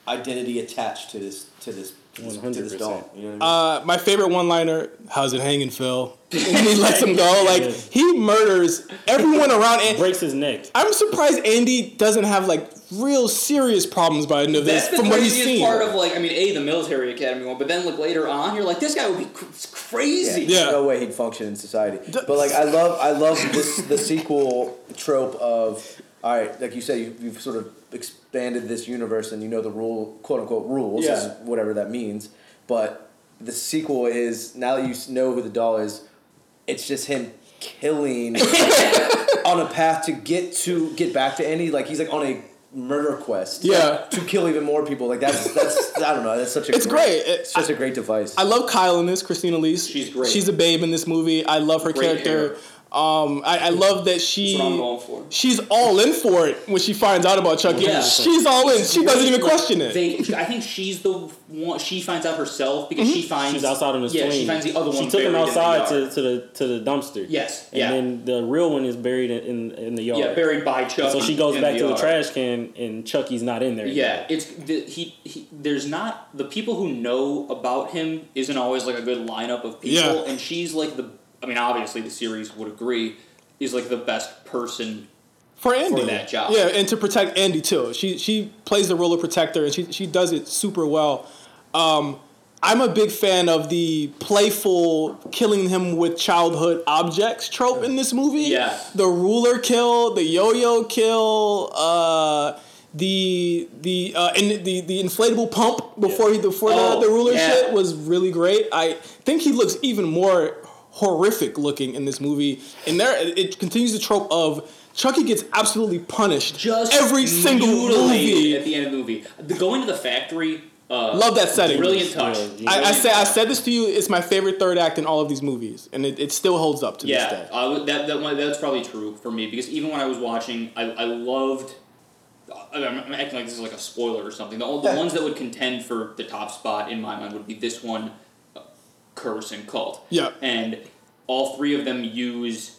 identity attached to this to this One to hundred percent. You know what I mean? Uh, my favorite one-liner: "How's it hanging, Phil?" And he lets him go. Like he murders everyone around. And Breaks his neck. I'm surprised Andy doesn't have like real serious problems by the end of this, That's from what he's seen. part of like I mean, a the military academy one, but then like later on, you're like, this guy would be cr- crazy. Yeah. There's no way he'd function in society. But like, I love, I love this the sequel trope of all right, like you said, you, you've sort of expanded this universe, and you know the rule, quote unquote rules, Yeah. is whatever that means. But the sequel is now that you know who the doll is, it's just him killing on a path to get to get back to Andy. Like he's like on a murder quest. Yeah. To kill even more people. Like that's that's I don't know. That's such a It's great. It- such a great device. I love Kyle in this. Christina Elise. She's great. She's a babe in this movie. I love her Great character. Um, I, I love that she. That's what I'm going for. She's all in for it when she finds out about Chucky. Yeah. She's all in. She doesn't even question it. They, I think she's the one. She finds out herself because she finds She's outside on the yeah, swing. she finds the other one. She took him buried the outside to, to the to the dumpster. Yes, And yeah. then the real one is buried in in, in the yard. yeah, buried by Chucky. So she goes in back to the trash can, and Chucky's not in there. Yeah, it's the, he, he. There's not the people who know about him isn't always like a good lineup of people, Yeah. and she's like the. I mean, obviously the series would agree, is like the best person. for Andy. that job. Yeah, and to protect Andy too. She she plays the role of protector, and she she does it super well. Um, I'm a big fan of the playful killing him with childhood objects trope in this movie. Yeah. the ruler kill, the yo-yo kill, uh, the the uh, and the the inflatable pump before he before Oh, the, the ruler yeah. shit was really great. I think he looks even more horrific looking in this movie. And there, it continues the trope of Chucky gets absolutely punished Just every single movie. at the end of the movie. The, going to the factory. Uh, Love that setting. Brilliant touch. Yeah, I, I Brilliant said I said this to you. It's my favorite third act in all of these movies, and it, it still holds up to this day. I would- that, that one, that's probably true for me because even when I was watching, I, I loved. I- I'm I'm acting like this is like a spoiler or something. The, the Yeah. ones that would contend for the top spot in my mind would be this one, Curse and Cult. Yeah. And all three of them use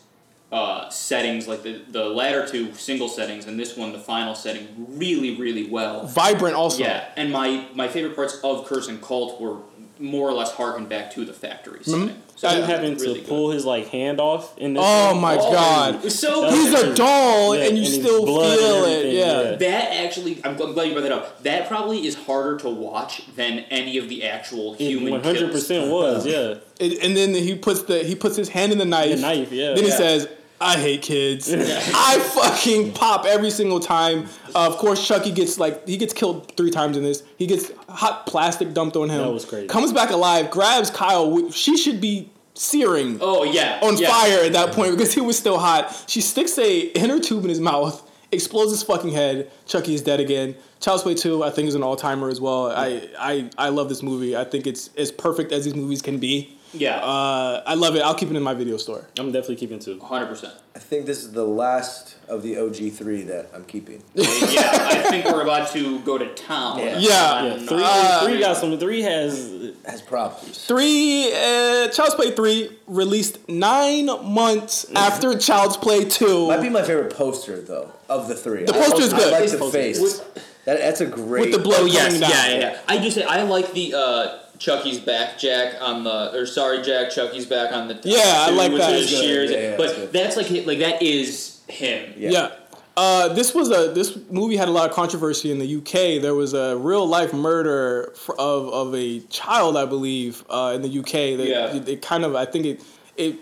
uh, settings like the the latter two single settings and this one the final setting really really well. Vibrant also. Yeah, and my my favorite parts of Curse and Cult were more or less harken back to the factory mm-hmm. setting. So I- Him that having really to good. pull his like hand off in this. Oh one. my Oh, god. so He's a doll, Yeah, and you and still feel it. Yeah. yeah. That actually, I'm, I'm glad you brought that up. That probably is harder to watch than any of the actual human One hundred percent was yeah. And, and then he puts the he puts his hand in the knife. The knife, yeah. Then he says, "I hate kids." I fucking pop every single time. Uh, of course, Chucky gets like he gets killed three times in this. He gets hot plastic dumped on him. That was crazy. Comes back alive, grabs Kyle. She should be searing Oh yeah, on yeah. fire at that point because he was still hot. She sticks a inner tube in his mouth, explodes his fucking head. Chucky is dead again. Child's Play 2, I think, is an all timer as well. I, I I love this movie. I think it's as perfect as these movies can be. Yeah, Uh, I love it. I'll keep it in my video store. I'm definitely keeping it two. hundred percent. I think this is the last of the OG three that I'm keeping. Yeah, I think we're about to go to town. Yeah. Yeah. Yeah, three, Uh, three got some. Three has Has problems. Three, uh, Child's Play 3 released nine months after Child's Play 2. Might be my favorite poster though of the three. The I- poster's I, good. like the Poster. face. That, that's a great. With the blow, yes, down. yeah, yeah, yeah. I just I like the uh, Chucky's back Jack on the or sorry Jack Chucky's back on the Yeah, I like with that. That's good. shears. Yeah, yeah, but that's that's like like that is him. Yeah. Yeah. Uh, this was a this movie had a lot of controversy in the UK. There was a real life murder of of a child, I believe, uh, in the UK. They, Yeah. they kind of I think it it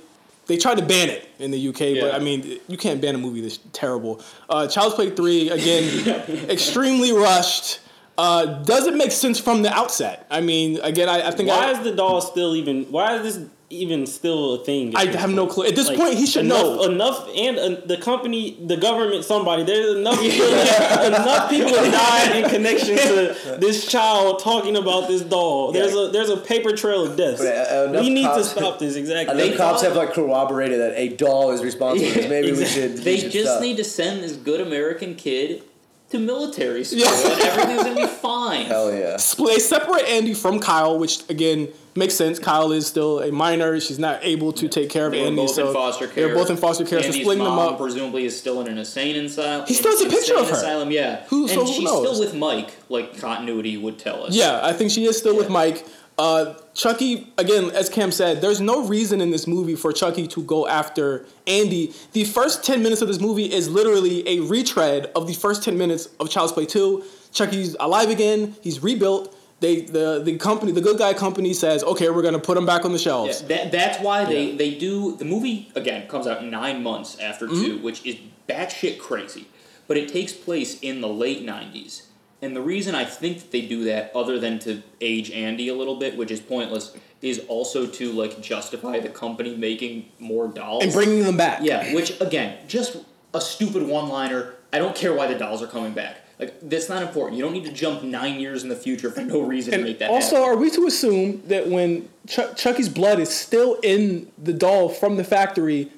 they tried to ban it in the UK, but I mean you can't ban a movie this terrible. Uh, Child's Play three again, extremely rushed. Uh, doesn't make sense from the outset. I mean, again, I, I think why I, is the doll still even? Why is this even still a thing? I have no clue. At this Like, point, he should enough, know. enough, and uh, the company, the government, somebody. There's enough people, enough people died in connection to this child talking about this doll. There's a there's a paper trail of deaths. But, uh, we need cops- to stop this exactly. know They cops thought- have like corroborated that a doll is responsible. Yeah, Maybe exactly. we should. we They should just stop. need to send this good American kid to military school Yeah. and everything's gonna be fine. Hell yeah. Split, they separate Andy from Kyle, which again makes sense. Kyle is still a minor; she's not able to take care of They were Andy. both so in foster care. They're both in foster care. Andy's so splitting them mom up. presumably is still in an insane asylum. He still has a picture of her. Asylum, yeah. Who- and so who she's knows? still with Mike, like continuity would tell us. Yeah, I think she is still with Mike. Uh, Chucky, again, as Cam said, there's no reason in this movie for Chucky to go after Andy. The first 10 minutes of this movie is literally a retread of the first 10 minutes of Child's Play 2. Chucky's alive again, he's rebuilt. They, the, the company, the good guy company says, okay, we're gonna put him back on the Yeah, shelves. that, that's why they, they do the movie again comes out nine months after Mm-hmm. two, which is batshit crazy. But it takes place in the late nineties. And the reason I think that they do that, other than to age Andy a little bit, which is pointless, is also to like justify the company making more dolls And bringing them back. Yeah, which again, just a stupid one-liner. I don't care why the dolls are coming back. Like that's not important. You don't need to jump nine years in the future for no reason to make that also, happen. are we to assume that when Chuck, Chucky's blood is still in the doll from the factory,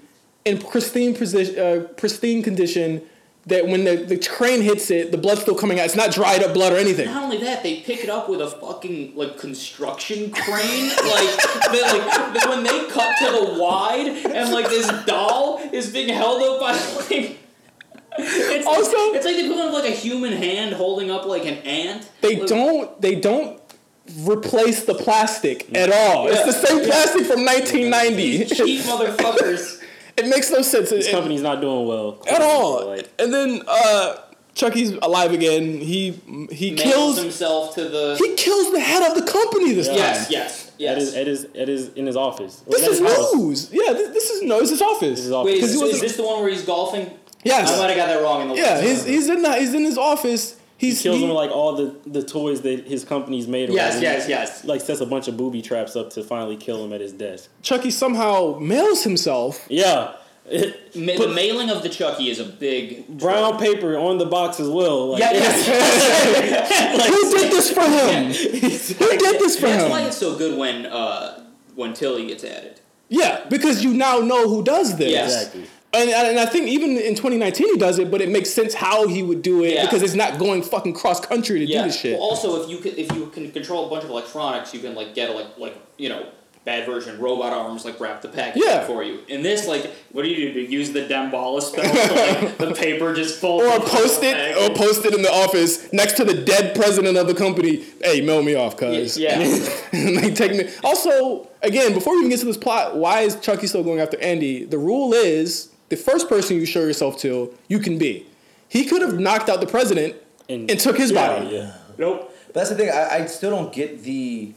in pristine position, uh, pristine condition, that when the, the crane hits it, the blood's still coming out. It's not dried up blood or anything. Not only that, they pick it up with a fucking like construction crane. like, they, like when they cut to the wide and like this doll is being held up by like. It's Also- like, it's like they put on like a human hand holding up like an ant. They Like, don't. They don't replace the plastic at all. It's the same plastic from 1990. Cheap motherfuckers. It makes no sense This It- company's not doing well at all. Like, And then uh, Chucky's alive again. He he Nails kills. himself to the. He kills the head of the company this Yeah. time. yes, yes, at yes. his, at his, at his, in his office. Or This is his house. news. Yeah, this, this is no. This is his office. This is office. Wait, is, he is wasn't- this the one where he's golfing? Yes. I might have got that wrong in the Yeah, last he's he's in the, he's in his office. He's Kills he- him with like all the, the toys that his company's made. or Yes, whatever. yes, yes. Like sets a bunch of booby traps up to finally kill him at his desk. Chucky somehow mails himself. Yeah. Ma- the mailing of the Chucky is a big Brown paper on the box as well. Like, Yeah, yes. Who did this for him? Who did this for him? That's why it's so good when uh, when Tilly gets added. Yeah, because you now know who does this. Yes. Exactly. And, and I think even in 2019 he does it, but it makes sense how he would do it Yeah. because it's not going fucking cross country to do this shit. Well, also, if you can, if you can control a bunch of electronics, you can like get a, like like you know bad version robot arms like wrap the package Yeah. for you. In this, like, what do you do? Do you use the Damballa spell? so, like, the paper just folds. or post it, package? or post it in the office next to the dead president of the company. Hey, mail me off, cuz. Yeah. like take me. Also, again, before we even get to this plot, why is Chucky still going after Andy? The rule is the first person you show yourself to, you can be. He could have knocked out the president and, took his yeah, body. Yeah. Nope. But that's the thing. I, I still don't get the.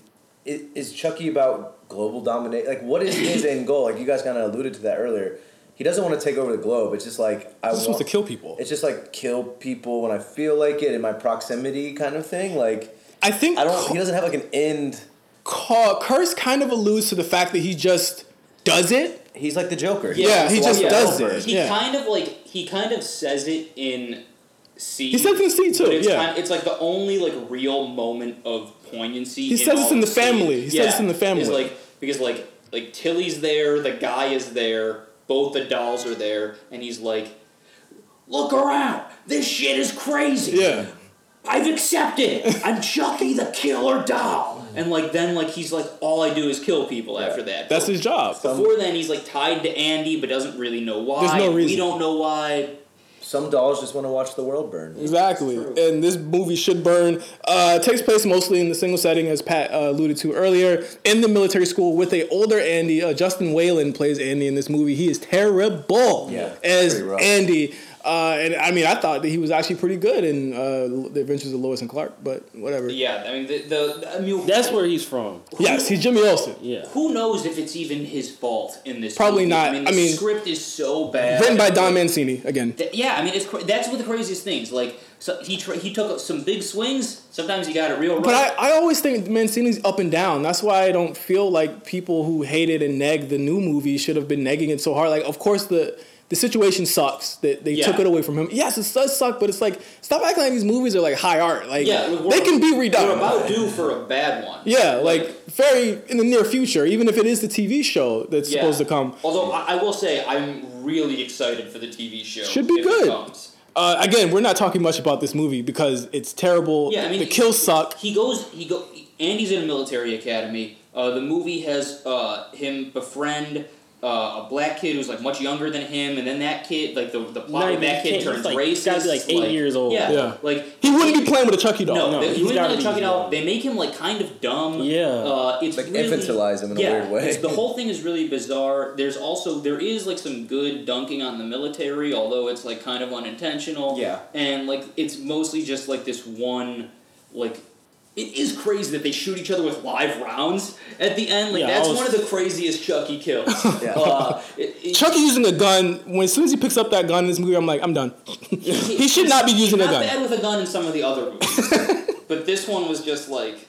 Is, is Chucky about global dominate? Like, what is his end goal? Like you guys kind of alluded to that earlier. He doesn't want to take over the globe. It's just like I He's supposed want to kill people. It's just like kill people when I feel like it in my proximity, kind of thing. Like I think I don't. He doesn't have like an end. Ca- Curse kind of alludes to the fact that he just does it. He's like the Joker. Yeah, he just does help it. He Yeah. kind of like he kind of says it in C. He says it in C too, it's, yeah. kind it's like the only like real moment of poignancy. He in says it's in the family. He says it's in the family. Is like because like like Tilly's there, the guy is there, both the dolls are there, and he's like, "Look around, this shit is crazy. Yeah. I've accepted. I'm Chucky the killer doll." And like then like he's like, "All I do is kill people." After that, That's his job. Before then, he's like tied to Andy, but doesn't really know why. There's no reason. We don't know why. Some dolls just want to watch the world burn. Exactly. And this movie should burn. Uh, takes place mostly in the single setting, as Pat uh, alluded to earlier, in the military school with a older Andy. Uh, Justin Whalen plays Andy in this movie. He is terrible Yeah, as. Andy. Uh, and I mean, I thought that he was actually pretty good in uh, The Adventures of Lois and Clark, but whatever. Yeah, I mean the, the I mean That's where he's from. Yes, he's Jimmy Olsen. Yeah. Who knows if it's even his fault in this? Probably movie. not. I mean, the I mean, script is so bad. Written by Don Mancini again. Th- Yeah, I mean, it's cra- that's one of the craziest things. Like, so he tr- he took some big swings. Sometimes he got it real But. I, I always think Mancini's up and down. That's why I don't feel like people who hated and negged the new movie should have been negging it so hard. Like, of course, the the situation sucks that they Yeah. took it away from him. Yes, it does suck, but it's like stop acting like these movies are like high art. Like yeah, they can be redone. We're about due for a bad one. yeah, like very in the near future, even if it is the TV show that's Yeah. supposed to come. Although I, will say, I'm really excited for the TV show. Should be good. Uh, again, we're not talking much about this movie because it's terrible. Yeah, I mean the kills suck. He goes. He go. Andy's in a military academy. Uh, the movie has uh, him befriend uh, a black kid who's like much younger than him, and then that kid, like the the plot No, with that he kid turns he's, like- racist. he's gotta be, like, eight years old. Yeah, Yeah. like He wouldn't be playing with a Chucky doll. No, No, they, he wouldn't gotta let be Chuck it out. They make him like kind of dumb. Yeah. uh, it's Like really, infantilize him in a weird way. the whole thing is really bizarre. There's also there is like some good dunking on the military, although it's like kind of unintentional. Yeah. and like it's mostly just like this one like. It is crazy that they shoot each other with live rounds at the end. Like Yeah, that's was- one of the craziest Chucky kills. Yeah. uh, it- it- Chucky using a gun. When as soon as he picks up that gun in this movie, I'm like, I'm done. he should not be using a not gun. bad with a gun in some of the other movies, but this one was just like,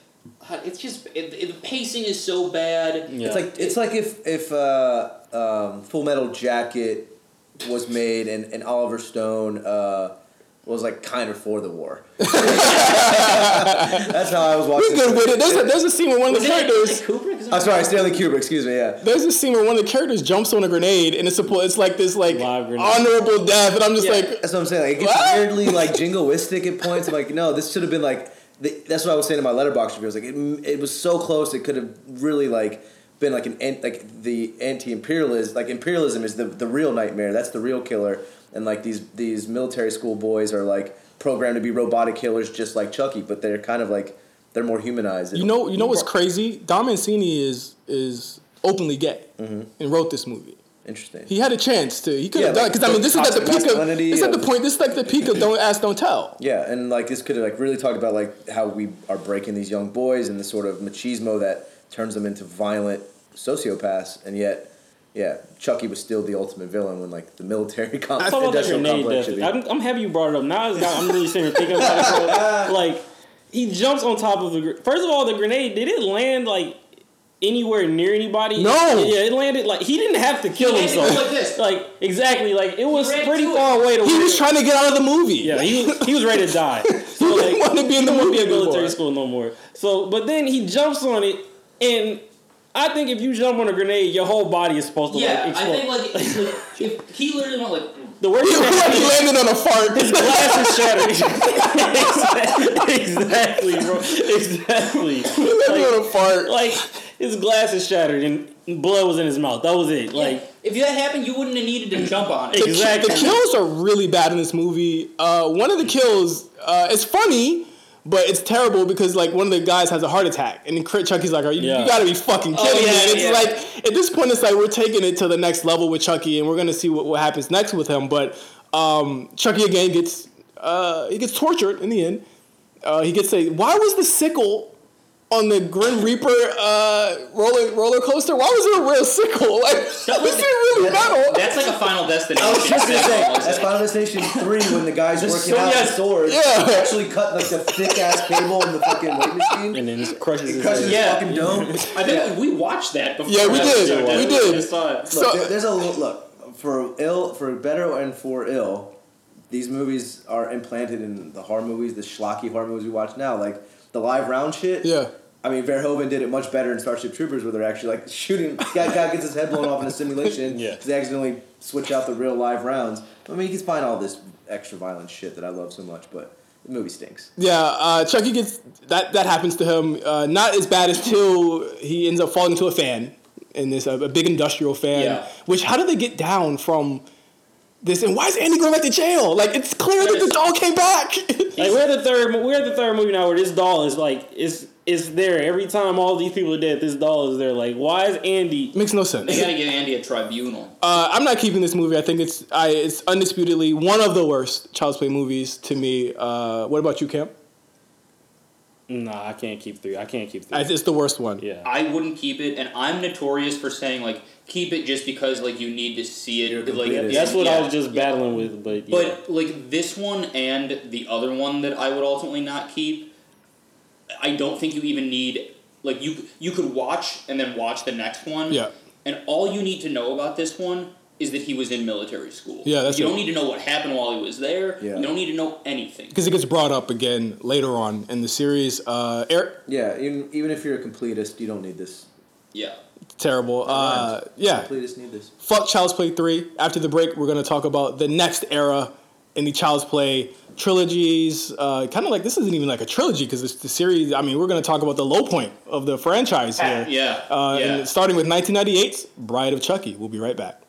it's just it, it, the pacing is so bad. Yeah. It's like it's like if if uh, um, Full Metal Jacket was made and, and Oliver Stone uh, was like kind of for the war. That's how I was watching. We're good with it. There's a, there's a scene where one of the it characters. Kubrick? I'm sorry, Stanley Kubrick. Excuse me. Yeah. There's a scene where one of the characters jumps on a grenade and it's supposed it's like this like honorable death, and I'm just Yeah. like, That's what I'm saying. Like, it gets What? weirdly like jingoistic at points. I'm like, no, this should have been like. The, that's what I was saying in my Letterboxd review. I was like, it, it was so close. It could have really like been like an an- like the anti-imperialism. Like imperialism is the the real nightmare. That's the real killer. And like these these military school boys are like programmed to be robotic killers, just like Chucky. But they're kind of like they're more humanized. you know, you know what's crazy? Don Mancini is is openly gay mm-hmm. and wrote this movie. Interesting. He had a chance to. He could Yeah, have done like, because I mean, this is at the peak of. This is at the point. This is like the peak of don't ask, don't tell. Yeah, and like this could have like really talked about like how we are breaking these young boys and the sort of machismo that turns them into violent sociopaths, and yet, yeah, Chucky was still the ultimate villain when like the military com- Talk about that industrial grenade complex should be. I'm, I'm happy you brought it up. Now it's got, I'm really sitting here thinking about it. bro. Like he jumps on top of the. gr- First of all, the grenade did it land like anywhere near anybody? No. Yeah, it landed like he didn't have to kill He had to go himself. like this. Like exactly, like it was pretty to it. far away to. He where- was trying to get out of the movie. Yeah, he was, he was ready to die. So like, didn't want to be in the movie be at military anymore. school no more. So, but then he jumps on it, and I think if you jump on a grenade, your whole body is supposed to Yeah, like I explode. think like, it's like if he literally went like the worst He thing like is landed on a fart. his glass is shattered. exactly, bro. Exactly. landed Like, on a fart. like his glass is shattered and blood was in his mouth. That was it. Like like if that happened, you wouldn't have needed to jump on it. The Exactly. The kills are really bad in this movie. Uh, one of the kills, uh, it's funny, but it's terrible because like one of the guys has a heart attack, and then Chucky's like, "Are you, Yeah. you gotta be fucking Oh, kidding yeah, me?" And it's yeah. like at this point, it's like we're taking it to the next level with Chucky, and we're gonna see what, what happens next with him. But um, Chucky again gets uh, he gets tortured in the end. Uh, he gets a why was the sickle on the Grim Reaper uh, roller roller coaster? Why was it a real sickle? Like, That was was- it really metal? That's like a Final Destination. I was just gonna say almost. that's Final Destination three when the guy's The working sword- out yeah, the sword. yeah. he actually cut like the thick ass cable in the fucking weight machine. and then it crushes his crushes head. his Yeah. fucking dome. I think we watched that before. Yeah, we that did. We did. just saw it. So- Look, there- there's a lo- look for ill, for better and for ill. These movies are implanted in the horror movies, the schlocky horror movies we watch now, like the live round shit. Yeah. I mean, Verhoeven did it much better in Starship Troopers, where they're actually like shooting. Guy, guy gets his head blown off in a simulation Yeah. because they accidentally switch out the real live rounds. I mean, can find all this extra violent shit that I love so much, but the movie stinks. Yeah, uh, Chucky gets that. That happens to him. Uh, not as bad as till he ends up falling into a fan in this uh, a big industrial fan. Yeah. Which how did they get down from this? And why is Andy going back to jail? Like it's clear that the doll came back. Like we're the third, we're at the third movie now where this doll is like is is there every time all these people are dead. This doll is there. Like why is Andy? Makes no sense. They gotta give Andy a tribunal. Uh, I'm not keeping this movie. I think it's I, it's undisputedly one of the worst Child's Play movies to me. Uh, what about you, Cam? Nah, I can't keep three. I can't keep three. It's the worst one. yeah. I wouldn't keep it, and I'm notorious for saying like keep it just because like you need to see it. You're like completist. That's what yeah, I was just yeah. battling with, but yeah. But like this one and the other one that I would ultimately not keep, I don't think you even need like you you could watch and then watch the next one. Yeah. And all you need to know about this one is that he was in military school. Yeah, that's you don't need to know what happened while he was there. Yeah. You don't need to know anything. Because it gets brought up again later on in the series. Uh, Eric, Yeah, even, even if you're a completist, you don't need this. Yeah. terrible. Uh, yeah, Completists need this. fuck Child's Play 3. After the break, we're going to talk about the next era in the Child's Play trilogies. Uh, kind of like this isn't even like a trilogy because the series. I mean, we're going to talk about the low point of the franchise here. Yeah, Uh, yeah. And starting with 1998's Bride of Chucky. We'll be right back.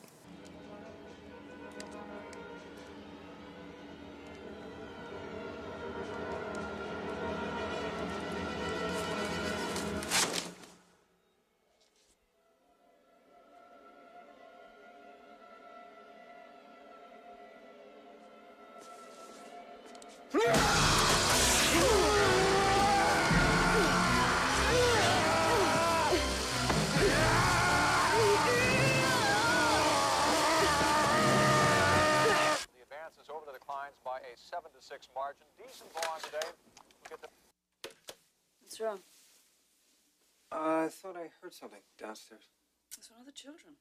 Heard something downstairs. It's one of the children.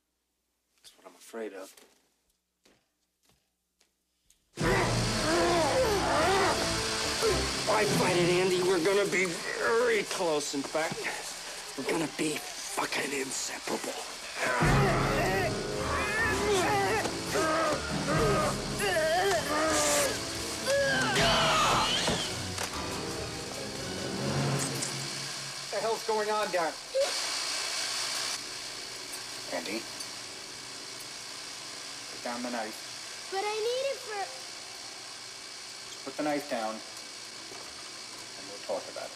That's what I'm afraid of. I fight it, Andy. We're gonna be very close. In fact, we're gonna be fucking inseparable. What the hell's going on down? Andy. Put down the knife. But I need it for. Just put the knife down. And we'll talk about it.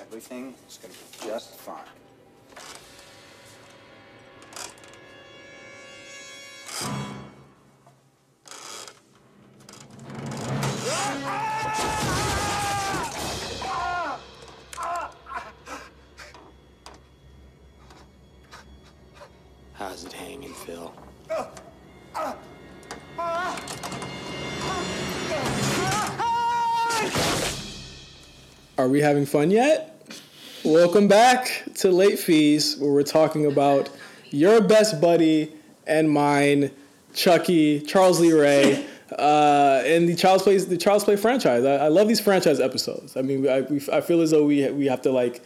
Everything is going to be just fine. Are we having fun yet? Welcome back to Late Fees, where we're talking about your best buddy and mine, Chucky, Charles Lee Ray, uh, and the Child's Play the Child's Play franchise. I, I love these franchise episodes. I mean, I, we, I feel as though we we have to like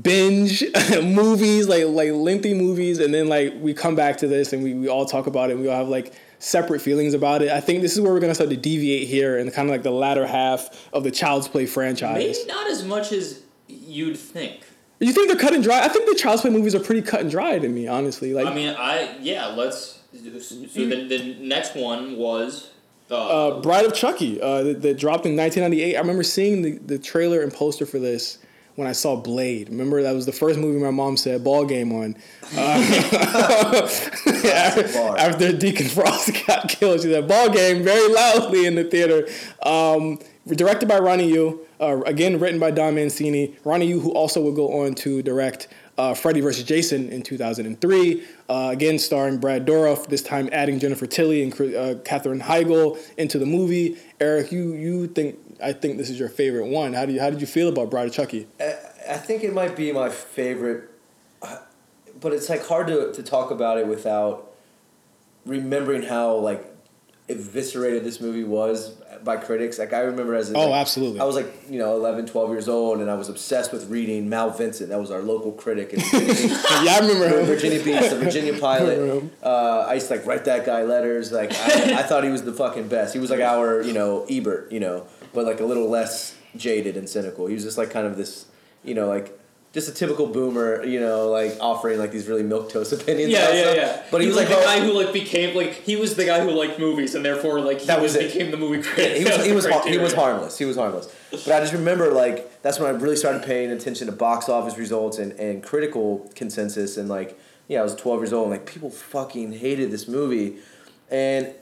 binge movies, like like lengthy movies, and then like we come back to this and we, we all talk about it. and We all have like separate feelings about it. I think this is where we're gonna start to deviate here in kind of like the latter half of the Child's Play franchise. Maybe not as much as you'd think. You think they're cut and dry? I think the Child's Play movies are pretty cut and dry to me, honestly. Like, I mean, I yeah. Let's. So the, the next one was. Uh, uh, Bride of Chucky uh, that, that dropped in 1998. I remember seeing the, the trailer and poster for this when I saw Blade. Remember that was the first movie my mom said ball game on. Uh, bar. after Deacon Frost got killed, she said ball game very loudly in the theater. Um, directed by Ronnie Yu. Uh, again, written by Don Mancini. Ronnie Yu, who also would go on to direct uh, Freddy vs. Jason in 2003. Uh, again, starring Brad Dourif, this time adding Jennifer Tilly and uh, Katherine Heigl into the movie. Eric, you you think I think this is your favorite one. How do you how did you feel about Bride of Chucky? I, I think it might be my favorite, uh, but it's like hard to, to talk about it without remembering how like eviscerated this movie was by critics. Like I remember as a, Oh, like, absolutely. I was like you know 11, 12 years old, and I was obsessed with reading Mal Vincent. That was our local critic in Virginia, yeah, I remember him. Virginia Beach, the Virginia pilot. him. Uh, I used to like write that guy letters. Like I, I thought he was the fucking best. He was like our you know Ebert, you know, but like a little less jaded and cynical. He was just like kind of this, you know, like just a typical boomer, you know, like offering like these really milk toast opinions. yeah, yeah, stuff. yeah. But he, was like, the oh, guy who like became like he was the guy who liked movies, and therefore like he That was, was it. became the movie critic. he That was he was har- he was harmless. He was harmless. But I just remember like that's when I really started paying attention to box office results and, and critical consensus and like yeah I was twelve years old and like people fucking hated this movie, and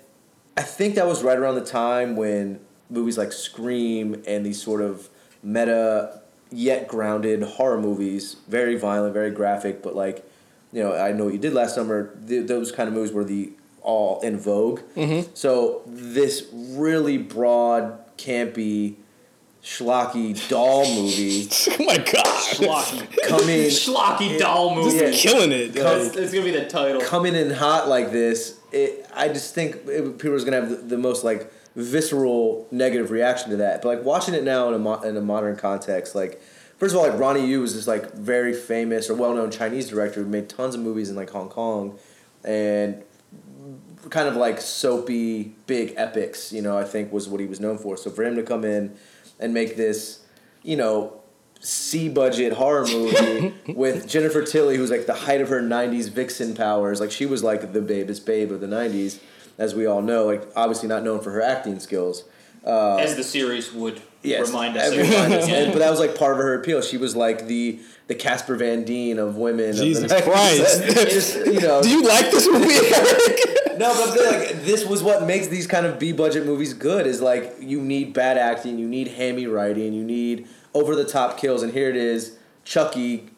I think that was right around the time when movies like Scream and these sort of meta yet grounded horror movies, very violent, very graphic, but like you know I know what you did last summer. Th- those kind of movies were the all in vogue. Mm-hmm. So this really broad, campy, schlocky doll movie oh my god, Schlocky coming schlocky doll movie. Yeah. killing it. That's, that's gonna be the title. coming in hot like this. It, I just think it, people are gonna have the, the most like visceral negative reaction to that. But like watching it now in a mo- in a modern context, like first of all, like Ronnie Yu was this like very famous or well known Chinese director who made tons of movies in like Hong Kong, and kind of like soapy big epics. You know, I think was what he was known for. So for him to come in and make this, you know. C budget horror movie with Jennifer Tilly, who's like the height of her '90s vixen powers. Like she was like the babest babe of the '90s, as we all know. Like obviously not known for her acting skills. Uh, As the series would Yes, remind us. every every time. time but that was like part of her appeal. She was like the the Casper Van Dien of women. of the Jesus 90s. Christ. Just, you know. Do you like this movie, Eric? no, but I'm saying like this was what makes these kind of B budget movies good. Is like you need bad acting, you need hammy writing, you need over the top kills, and here it is, Chucky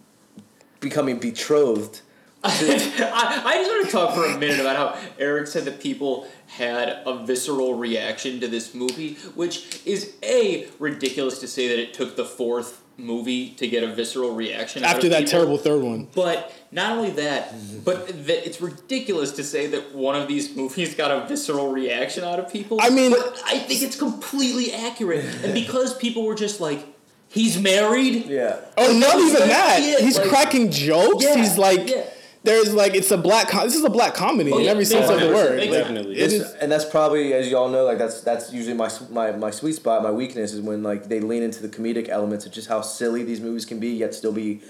becoming betrothed. I, I just want to talk for a minute about how Eric said that people had a visceral reaction to this movie, which is a ridiculous to say that it took the fourth movie to get a visceral reaction out After of that people. terrible third one. But not only that, but that it's ridiculous to say that one of these movies got a visceral reaction out of people. I mean- but I think it's completely accurate, and because people were just like, "He's married." Yeah. Oh, not even that. He's like- cracking jokes. Yeah, He's like, yeah. There's like, it's a black. Com- this is a black comedy Oh, in yeah, every sense of the word. Like. Definitely. it This- is- and that's probably, as you all know, like that's that's usually my my my sweet spot. My weakness is when like they lean into the comedic elements of just how silly these movies can be, yet still be.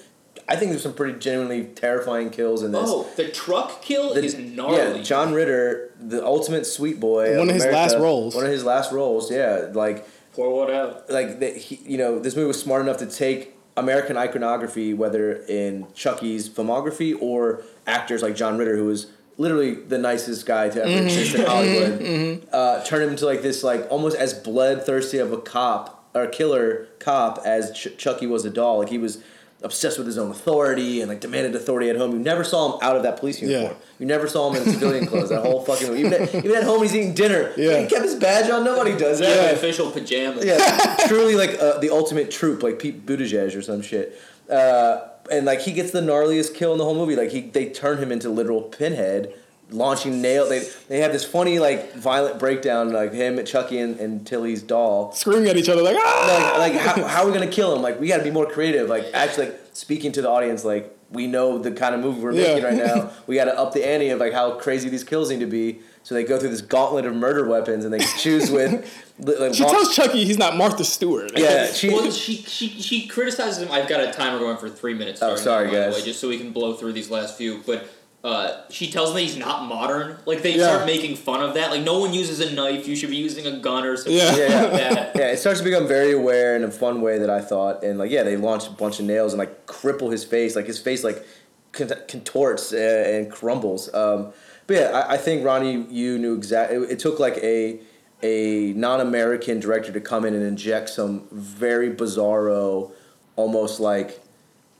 I think there's some pretty genuinely terrifying kills in this. Oh, the truck kill The- is gnarly. Yeah, John Ritter, the ultimate sweet boy. One of his America, last roles. One of his last roles. Yeah, like Pour what out? like the, he, you know, this movie was smart enough to take American iconography, whether in Chucky's filmography or actors like John Ritter, who was literally the nicest guy to ever Mm-hmm. exist in Hollywood, uh, turn him into like this like almost as bloodthirsty of a cop or killer cop as Ch- Chucky was a doll. Like he was obsessed with his own authority and like demanded authority at home. You never saw him out of that police uniform. Yeah. You never saw him in civilian clothes. That whole fucking. Even at, even at home, he's eating dinner. Yeah. he kept his badge on. Nobody does Exactly, that. official pajamas. Yeah, truly like uh, the ultimate troop, like Pete Buttigieg or some shit. Uh, and like he gets the gnarliest kill in the whole movie. Like he, they turn him into literal pinhead, launching nail. They they have this funny like violent breakdown, like him, and Chucky, and, and Tilly's doll. screaming at each other like, ah! Like like how, how are we gonna kill him? Like we got to be more creative. Like actually like speaking to the audience, like we know the kind of movie we're Yeah. making right now. We got to up the ante of like how crazy these kills need to be. So they go through this gauntlet of murder weapons, and they choose with. Like, She tells Chucky he's not Martha Stewart. yeah, she, well, she, she she criticizes him. I've got a timer going for three minutes. Oh, sorry, now, guys. way, just so we can blow through these last few. But uh, she tells him that he's not modern. Like they Yeah. start making fun of that. Like no one uses a knife. You should be using a gun or something Yeah. like Yeah, that. yeah, it starts to become very aware in a fun way that I thought, and like yeah, they launch a bunch of nails and like cripple his face, like his face like contorts uh, and crumbles. Um, but yeah, I, I think Ronnie Yu knew exactly. It, it took like a a non-American director to come in and inject some very bizarro, almost like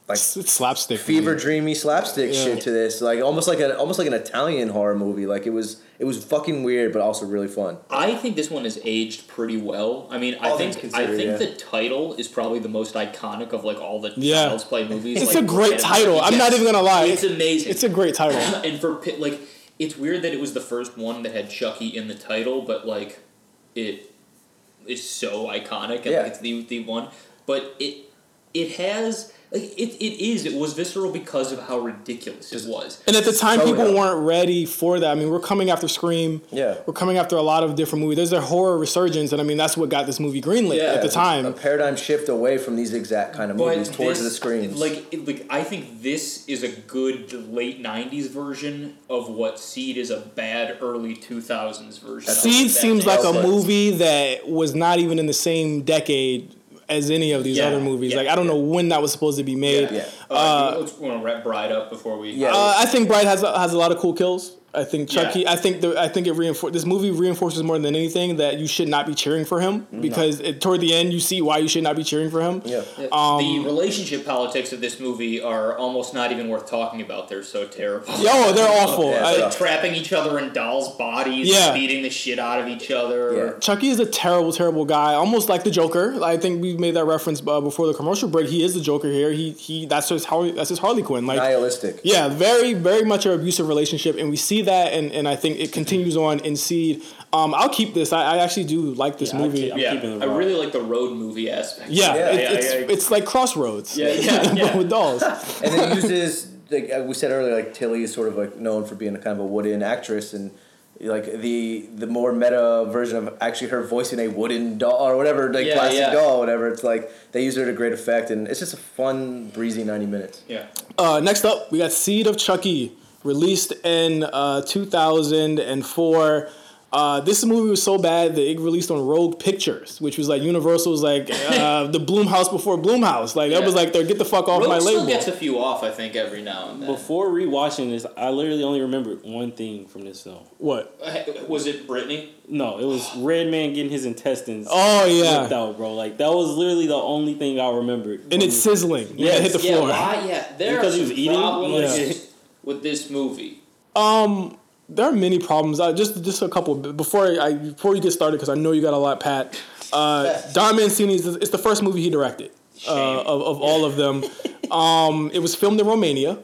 like It's, it's slapstick. fever man. dreamy slapstick Yeah. shit to this, like almost like an almost like an Italian horror movie. Like it was it was fucking weird, but also really fun. I think this one is aged pretty well. I mean, I think I think yeah. the title is probably the most iconic of like all the Yeah. Child's Play movies. It's like, a great right title. I'm not even gonna lie. It's amazing. It's a great title. and for pi- like it's weird that it was the first one that had Chucky in the title, but like it is so iconic and Yeah. like, it's the the one. But it it has like it, it is it was visceral because of how ridiculous it was. And at the time, So people young. weren't ready for that. I mean, we're coming after Scream. Yeah. We're coming after a lot of different movies. There's a horror resurgence, and I mean, that's what got this movie greenlit Yeah. at the time. a paradigm shift away from these exact kind of But movies towards this- the screens. Like, it- like I think this is a good late '90s version of what Seed is a bad early 2000s version. of Seed seems like a movie that was not even in the same decade as any of these Yeah, other movies. yeah, like, I don't yeah. know when that was supposed to be made. Yeah. Uh, let's want to wrap Bride up before we. Yeah. Uh, I think Bride has has a lot of cool kills. I think Chucky. Yeah. I think the, I think it reinfor- This movie reinforces more than anything that you should not be cheering for him because it, toward the end you see why you should not be cheering for him. yeah. Um, the relationship politics of this movie are almost not even worth talking about. They're so terrible. Yo, they're awful. Yeah, I- they're Like trapping each other in dolls' bodies, Yeah. beating the shit out of each other. Yeah. Chucky is a terrible, terrible guy, almost like the Joker. I think we made that reference uh, before the commercial break. He is the Joker here. He he. That's his Harley. That's his Harley Quinn. Like Nihilistic. yeah, very very much an abusive relationship, and we see that, and, and I think it continues on in Seed. Um, I'll keep this. I, I actually do like this Yeah, I movie. keep- I'm yeah, keeping I really like the road movie aspect. yeah, yeah, it- yeah, it's yeah. it's like Crossroads. Yeah, yeah, but yeah. with dolls. and then he uses like uh, we said earlier, like Tilly is sort of like known for being a kind of a wooden actress, and like the the more meta version of actually her voicing a wooden doll or whatever, like Yeah, plastic yeah. doll, or whatever. It's like they use her to great effect, and it's just a fun, breezy ninety minutes. yeah. Uh, next up, we got Seed of Chucky, released in uh, 2004. Uh, this movie was so bad that it released on Rogue Pictures, which was like Universal's like uh, the Blumhouse before Blumhouse. Like that Yeah. was like their get the fuck off Rogue my still label. gets a few off, I think, every now and then. Before rewatching this, I literally only remembered one thing from this film. what? Uh, Was it Britney? No, it was Redman getting his intestines Oh yeah, out, bro. Like that was literally the only thing I remembered. and it's sizzling. Yeah, Yes, it hit the Yeah, floor. why? Yeah, there Because are he was eating? problems Yeah. with this movie. Um, there are many problems. Uh, just just a couple before I before you get started because I know you got a lot, Pat. Uh, Don Mancini is it's the first movie he directed uh, of of all of them. Um, it was filmed in Romania,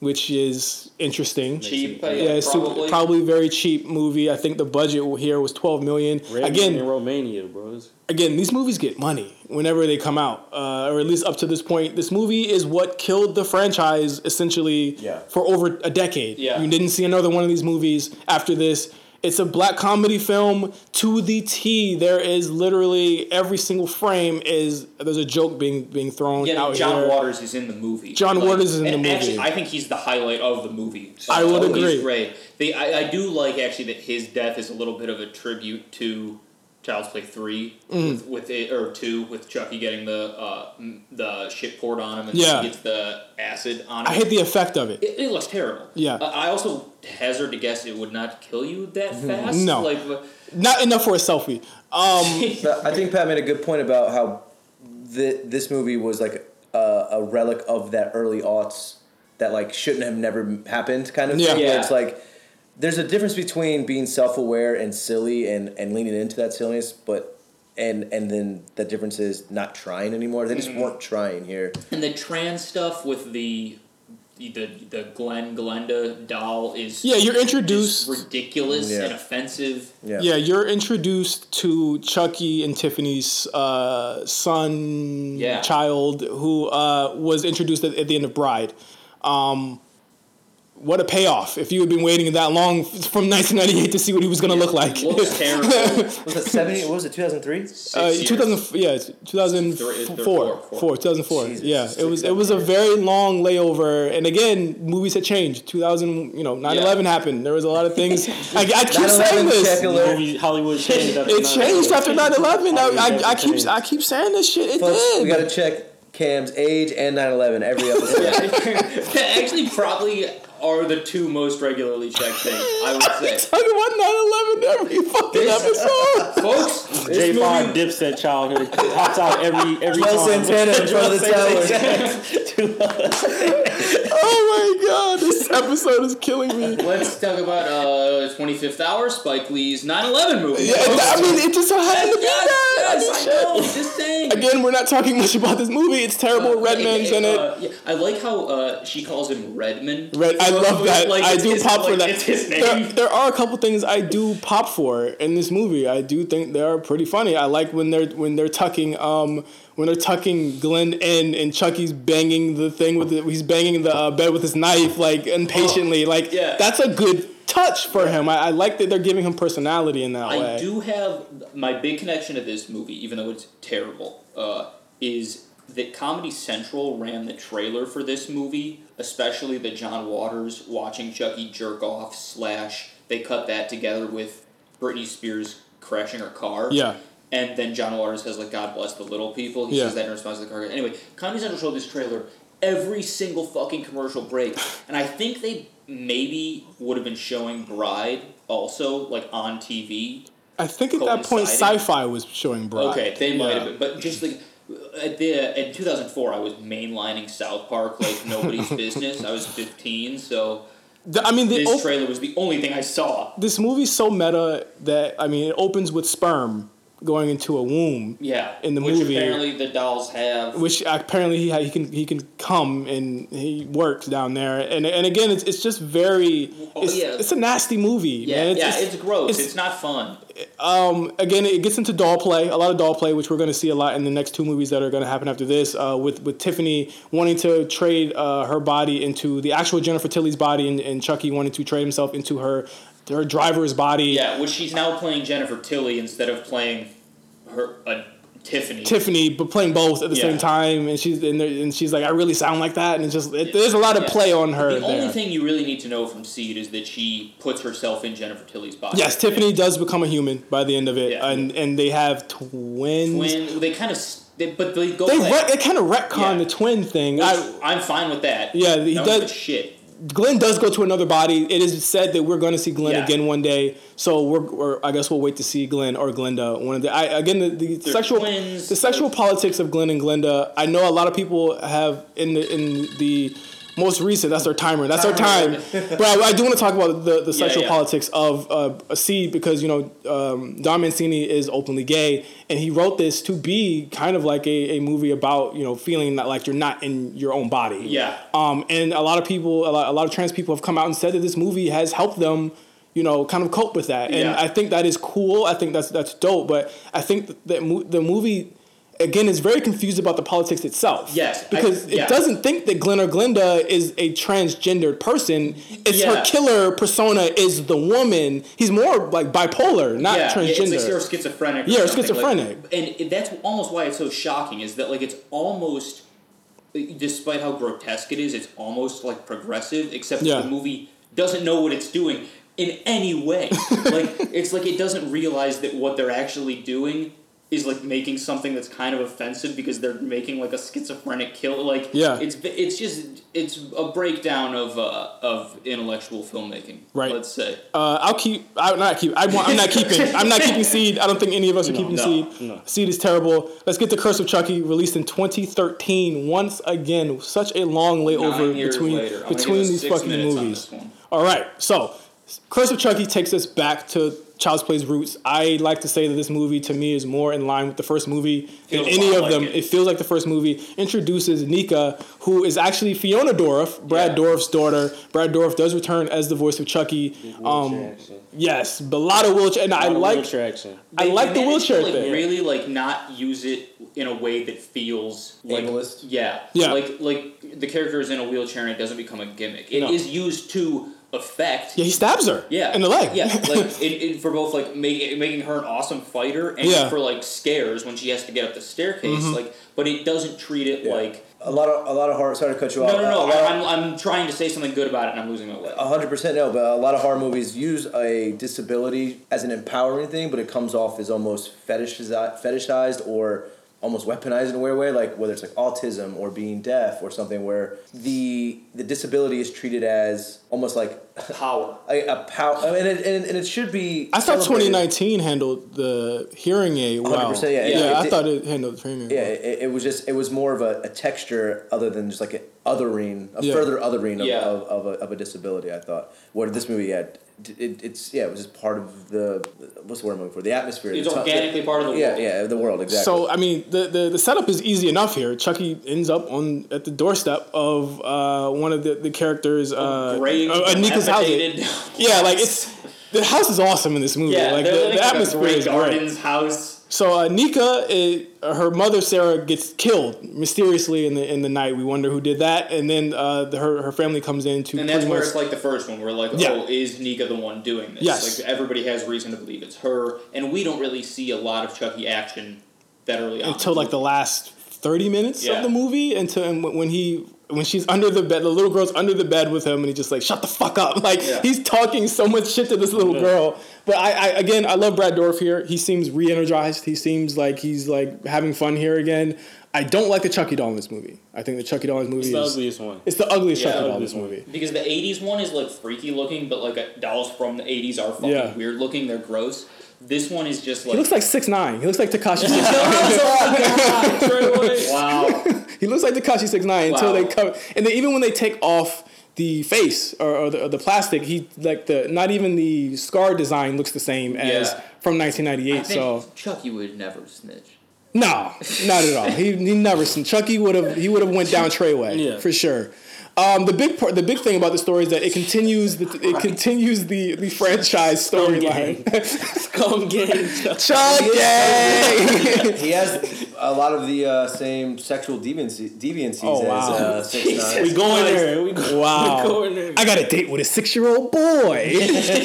which is interesting. Cheap, uh, Yeah, yeah, it's su- probably. probably very cheap movie. I think the budget here was twelve million. Red Again, in Romania, bro. It's- again, these movies get money whenever they come out, uh, or at least up to this point. This movie is what killed the franchise essentially Yeah. for over a decade. Yeah. You didn't see another one of these movies after this. It's a black comedy film to the T. There is literally every single frame is there's a joke being being thrown Yeah, out John here. Waters is in the movie. John Waters is in the Actually, movie. I think he's the highlight of the movie. I would agree. Great. The, I, I do like actually that his death is a little bit of a tribute to Child's Play 3 Mm. with, with it or two with Chucky getting the uh, the shit poured on him and Yeah. he gets the acid on him. I hate the effect of it. It, it looks terrible. Yeah. Uh, I also hazard to guess it would not kill you that fast. Mm-hmm. No. Like, uh, Not enough for a selfie. Um, I think Pat made a good point about how th- this movie was like a, a relic of that early aughts that like shouldn't have never happened kind of Yeah. thing. Yeah. it's like there's a difference between being self-aware and silly and, and leaning into that silliness, but and and then the difference is not trying anymore. They just weren't trying here. and the trans stuff with the the the Glenn Glenda doll is yeah, you're introduced. ridiculous Yeah. and offensive. Yeah. Yeah, you're introduced to Chucky and Tiffany's uh, son, Yeah. child, who uh, was introduced at, at the end of Bride. Um, what a payoff! If you had been waiting that long from 1998 to see what he was going to look like. Looks terrible. Was it seventy? What was it? Two thousand three. Uh, 2000, yeah, 2004, Three- four, four. four, 2004. Jesus, yeah, it was it was a very long layover, and again, movies had changed. 2000, you know, 9/11 happened. There was a lot of things. I, I keep saying 9/11 this. Movie Hollywood changed. After It changed after 9/11. I, I, I keep. I keep saying this shit. It Folks, did. we gotta check Cam's age and 9-11 every episode. That actually probably are the two most regularly checked things. I would say, Talk about 9/11 every fucking This- episode. folks. J This Five movie, Dipset childhood pops out every every Joe time. Santana in front of the tower. Oh my god, this episode is killing me. let's talk about uh, 25th Hour, Spike Lee's 9/11 movie. Yeah, I mean, it just so happened to be yes, that. I yes, I know. Just saying. Again, we're not talking much about this movie. It's terrible. Uh, Redman's in it. uh, yeah, I like how uh, she calls him Redman. Red, I love that. Like, I do his- pop for that. There, there are a couple things I do pop for in this movie. I do think they are pretty funny. I like when they're when they're tucking um when they're tucking Glenn in and Chucky's banging the thing with the, he's banging the uh, bed with his knife like impatiently. like yeah. that's a good touch for him. I, I like that they're giving him personality in that I way. I do have my big connection to this movie, even though it's terrible, uh, is that Comedy Central ran the trailer for this movie, especially the John Waters watching Chucky jerk off slash they cut that together with Britney Spears crashing her car. Yeah. And then John Waters says like God bless the little people. He Yeah. says that in response to the car. Anyway, Comedy Central showed this trailer every single fucking commercial break. And I think they maybe would have been showing Bride also like on TV. I think at that point. Sci-Fi was showing Bride. Okay, they might Yeah. have been, but just like the in two thousand four, I was mainlining South Park like nobody's business. I was fifteen, so The- I mean, the this op- trailer was the only thing I saw. this movie's so meta that I mean, it opens with sperm, going into a womb. Yeah. In the movie. which movie. apparently the dolls have. which apparently he ha- he can he can come and he works down there and and again it's it's just very Oh, it's, yeah. it's a nasty movie yeah, man. yeah, it's gross. It's, not fun. um again it gets into doll play a lot of doll play which we're going to see a lot in the next two movies that are going to happen after this uh, with with Tiffany wanting to trade uh, her body into the actual Jennifer Tilly's body and, and Chucky wanting to trade himself into her her driver's body Yeah, which she's now playing Jennifer Tilly instead of playing her uh, Tiffany. Tiffany, but playing both at the Yeah. same time, and she's and, there- and she's like, I really sound like that, and it's just it, there's a lot of Yeah. play on her The there. only thing you really need to know from Seed is that she puts herself in Jennifer Tilly's body. Yes, Tiffany does become a human by the end of it, Yeah. and and they have twins. When they kind of, they, but they go. They, re- they kind of retcon the twin thing. Which I, I'm fine with that. Yeah, he No, does- Shit. Glenn does go to another body. It is said that we're going to see Glenn Yeah. again one day. So we're, I guess we'll wait to see Glenn or Glenda. One of the, I, again, the, the sexual, twins. the sexual politics of Glenn and Glenda. I know a lot of people have in the in the most recent. That's our timer. That's our time. but I, I do want to talk about the, the sexual yeah. politics of uh, a seed because you know um, Don Mancini is openly gay, and he wrote this to be kind of like a, a movie about you know feeling that like you're not in your own body. Yeah. Um, and a lot of people, a lot, a lot of trans people have come out and said that this movie has helped them, you know, kind of cope with that. And Yeah. I think that is cool. I think that's that's dope. But I think that the movie. Again, is very confused about the politics itself. Yes, I- because yeah. it doesn't think that Glenn or Glenda is a transgendered person. It's her killer persona is the woman. He's more like bipolar, not yeah, transgender. Yeah, it's like schizophrenic. or Yeah, something, like- schizophrenic. and that's almost why it's so shocking. Is that like it's almost, despite how grotesque it is, it's almost like progressive. Except Yeah. the movie doesn't know what it's doing in any way. like it's like it doesn't realize that what they're actually doing is like making something that's kind of offensive because they're making like a schizophrenic kill. Like Yeah. it's it's just it's a breakdown of uh, of intellectual filmmaking. Right. Let's say. Uh, I'll keep. I'm not keep. I want. I'm not keeping. I'm not keeping Seed. I don't think any of us are keeping no, Seed. no. Seed is terrible. Let's get the Curse of Chucky released in 2013. Once again, such a long layover Nine years between later. Between these fucking minutes on movies. this one. All right, so Curse of Chucky takes us back to Child's Play's roots. I like to say that this movie to me is more in line with the first movie than Feels a any of like them. it. It. feels like the first movie. Introduces Nika, who is actually Fiona Dourif, Brad Yeah. Dourif's daughter. Brad Dourif does return as the voice of Chucky. Um, yes, but a lot of wheelchair, and I Lot of like. wheelchair action. I They like the managed to, wheelchair like, thing. Really, like not use it in a way that feels like Ableist? yeah, Yeah. Like like the character is in a wheelchair and it doesn't become a gimmick. It is No. used to affect. Yeah, he stabs her. Yeah, in the leg. Yeah, like it, it, for both like make, making her an awesome fighter and Yeah. Mm-hmm. for like scares when she has to get up the staircase. Like, but it doesn't treat it Yeah. like. A lot of a lot of horror. Sorry to cut you off. no, no. A lot I, of- I'm, I'm trying to say something good about it and I'm losing my way. A hundred percent no, but a lot of horror movies use a disability as an empowering thing, but it comes off as almost fetishized, fetishized or almost weaponized in a weird way, like whether it's like autism or being deaf or something, where the the disability is treated as almost like Power. a, a power, I mean, and, and, and it should be. I thought celebrated. 2019 handled the hearing aid well. 100%, yeah, yeah, it- I it- thought it handled the hearing aid. Yeah, well. it, it was just it was more of a, a texture other than just like an othering, a Yeah. further othering of, Yeah. of, of, a, of a disability. I thought. Where this movie had, it, it's yeah, it was just part of the what's the word I'm looking for? The atmosphere. It's the to- organically part of the yeah, world. Yeah, the world exactly. So I mean, the, the the setup is easy enough here. Chucky ends up on at the doorstep of uh, one of the, the characters, uh, Grave, uh, Nika's house. Yeah, like it's the house is awesome in this movie. Yeah, like they're the, living the a atmosphere Grey is great. Gardens house. So uh, Nika, is, her mother Sarah gets killed mysteriously in the in the night. We wonder who did that, and then uh, the, her her family comes in to And that's where it's like the first one. We're like, Yeah. oh, is Nika the one doing this? Yes. Like everybody has reason to believe it's her, and we don't really see a lot of Chucky action that early on. until like the last 30 minutes Yeah. of the movie until when he when she's under the bed the little girl's under the bed with him and he's just like shut the fuck up like Yeah. he's talking so much shit to this little girl but I, I again i love brad Dourif here he seems re-energized he seems like he's like having fun here again i don't like the chucky doll in this movie i think the chucky doll in this movie It's the is ugliest one. it's the ugliest Yeah, chucky doll in this one. movie because the '80s one is like freaky looking, but like dolls from the '80s are fucking Yeah. weird looking. They're gross. This one is just like he looks like six nine. He looks like Tekashi six wow. He looks like Tekashi Six Nine until Wow. they come, and then even when they take off the face or, or, the, or the plastic. He like the not even the scar design looks the same as Yeah. from I 1998. think So Chucky would never snitch. no, not at all. He he never seen Chucky would have he would have went down Treyway Yeah. for sure. Um, the big part, the big thing about the story is that it continues the it continues the the franchise storyline. Scum gang. Chucky. He has a lot of the uh, same sexual deviancy, deviancies Oh, wow. as uh, Six we going there. We go, Wow. Going there. I got a date with a six year old boy.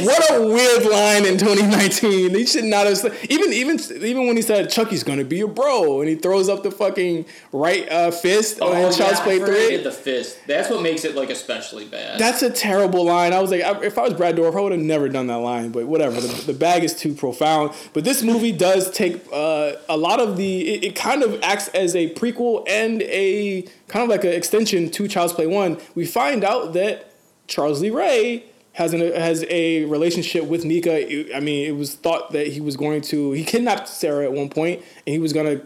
what a weird line in 2019. He should not have even even even when he said Chucky's gonna be your bro and he throws up the fucking right uh, fist on Child's Oh, yeah, I Play 3. the fist. That's what makes it like especially bad. That's a terrible line. I was like, I- if I was Brad Dourif, I would have never done that line. But whatever, the, the bag is too profound. But this movie does take uh, a lot of the. It, it kind of acts as a prequel and a kind of like an extension to Child's Play One. We find out that Charles Lee Ray has an has a relationship with Nika. I mean, it was thought that he was going to he kidnapped Sarah at one point, and he was going to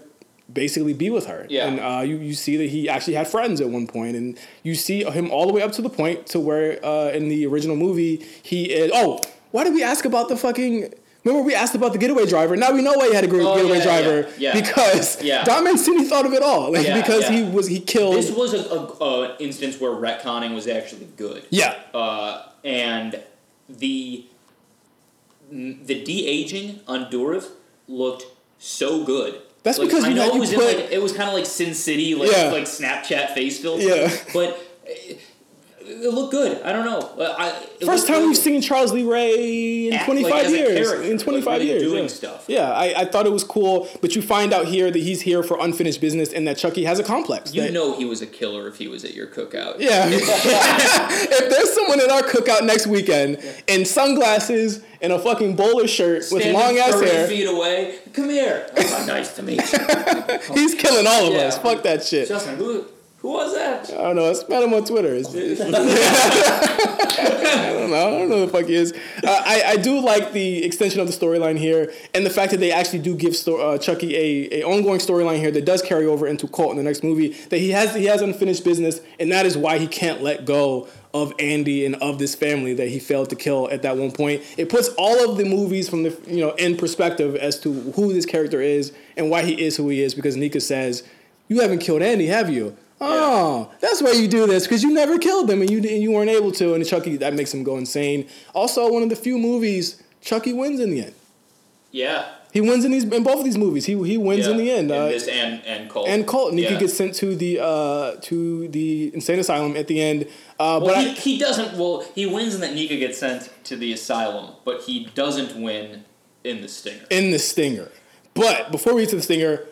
basically be with her. Yeah. And uh, you, you see that he actually had friends at one point, and you see him all the way up to the point to where uh, in the original movie he is. Oh, why did we ask about the fucking? Remember we asked about the getaway driver. Now we know why he had a gr- Oh, getaway yeah, driver yeah, yeah. because Yeah. Don Mancini thought of it all, like because he was he killed. this was a, a, a instance where retconning was actually good. yeah, Uh, and the the de aging on Dourif looked so good. That's Like, because I you know had- it was put- in like it was kind of like Sin City, like Yeah. like Snapchat face filter. Yeah. but it, looked good. I don't know. Uh, I, First time good. we've seen Charles Lee Ray in Act 25 like years. In 25 like really years. doing yeah. stuff. Yeah, I, I thought it was cool, but you find out here that he's here for unfinished business and that Chucky has a complex. You that- know he was a killer if he was at your cookout. Yeah. if there's someone at our cookout next weekend in sunglasses and a fucking bowler shirt with Standing long ass hair, feet away. Come here. Oh, nice to meet you. he's killing all of Yeah. us. Fuck that shit. Justin, who who was that? I don't know. I met him on Twitter. It's- it's- I don't know. I don't know who the fuck he is. Uh, I, I do like the extension of the storyline here, and the fact that they actually do give sto- uh, Chucky a, a ongoing storyline here that does carry over into Cult in the next movie. That he has he has unfinished business, and that is why he can't let go of Andy and of this family that he failed to kill at that one point. It puts all of the movies from the you know in perspective as to who this character is and why he is who he is. Because Nika says, "You haven't killed Andy, have you?" Oh, that's why you do this because you never killed them and you and you weren't able to. And Chucky that makes him go insane. Also, one of the few movies Chucky wins in the end. Yeah. He wins in these in both of these movies. He he wins yeah. in the end. In uh, this and and Cult. and Cult, Nika Yeah. gets sent to the uh, to the insane asylum at the end. Uh, Well, but he, I, he doesn't. Well, he wins in that Nika gets sent to the asylum, but he doesn't win in the stinger. in the stinger. But before we get to the stinger,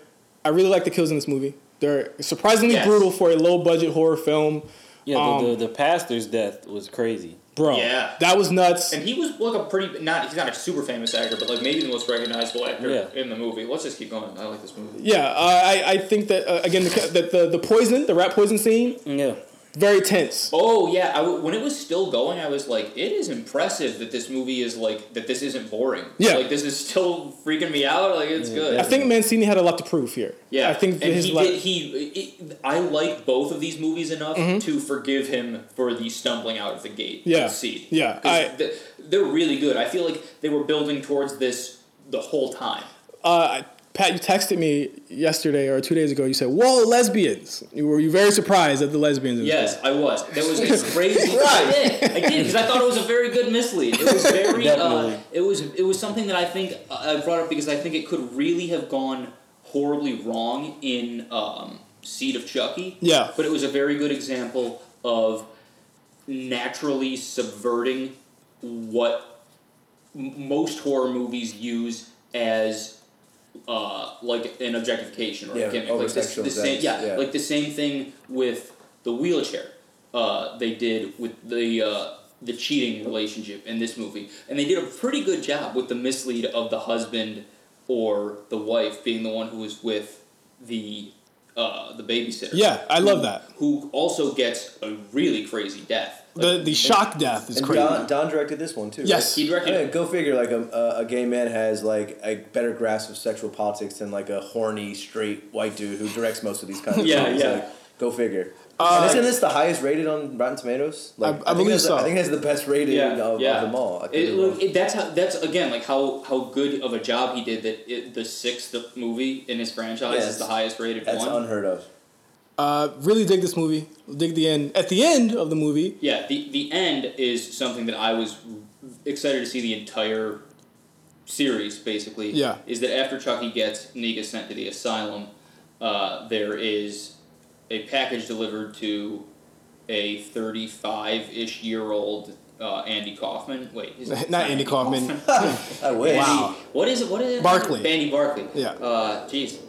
I really like the kills in this movie. They're surprisingly Yes. brutal for a low budget horror film. Yeah, the, Um, the, the pastor's death was crazy. Bro, Yeah. that was nuts. And he was like a pretty not. He's not a super famous actor, but like maybe the most recognizable actor Yeah. in the movie. Let's just keep going. I like this movie. Yeah, uh, I, I think that uh, again the, that the the poison, the rat poison scene, Yeah. Very tense. Oh yeah, I w when it was still going, I was like, it is impressive that this movie is like that. This isn't boring. Yeah. like this is still freaking me out. Like it's good. I think Mancini had a lot to prove here. Yeah, I think and his he la- did. He, it, I like both of these movies enough Mm-hmm. to forgive him for the stumbling out of the gate. Yeah, seed. yeah, 'Cause I- th- they're really good. I feel like they were building towards this the whole time. uh, Pat, you texted me yesterday or two days ago. You said, "Whoa, lesbians!" You were you very surprised at the lesbians? Yes. I was. That was a crazy. I did. I did because I thought it was a very good mislead. It was very. uh, it was. It was something that I think uh, I brought up because I think it could really have gone horribly wrong in um, Seed of Chucky. Yeah. But it was a very good example of naturally subverting what m- most horror movies use as uh, like an objectification or Yeah, a gimmick. Like the over-sexualized, same, yeah, yeah. like the same thing with the wheelchair. Uh, they did with the uh, the cheating relationship in this movie, and they did a pretty good job with the mislead of the husband or the wife being the one who was with the uh, the babysitter. Yeah, I love that. Who also gets a really crazy death. The the shock death is And crazy. Don, Don directed this one too. Yes. He directed Yeah, it. go figure. Like a, a a gay man has like a better grasp of sexual politics than like a horny straight white dude who directs most of these kinds of Yeah, movies. yeah. Like, go figure. And isn't this the highest rated on Rotten Tomatoes? I- I think believe so. I think it's the best rated yeah, of, yeah. of them all. It, look, it, that's how. That's again like how how good of a job he did that. It, the sixth movie in his franchise Yes. is the highest rated That's one. unheard of. Uh, really dig this movie. Dig the end. At the end of the movie, Yeah, the the end is something that I was excited to see the entire series. Basically, Yeah. is that after Chucky gets Nika sent to the asylum, uh, there is a package delivered to a thirty-five-ish year old uh, Andy Kaufman. Wait, is it Not Andy Kaufman. I wish. Wow. What is it? What is it? Barclay. Andy Barclay. Yeah. Uh, jeez,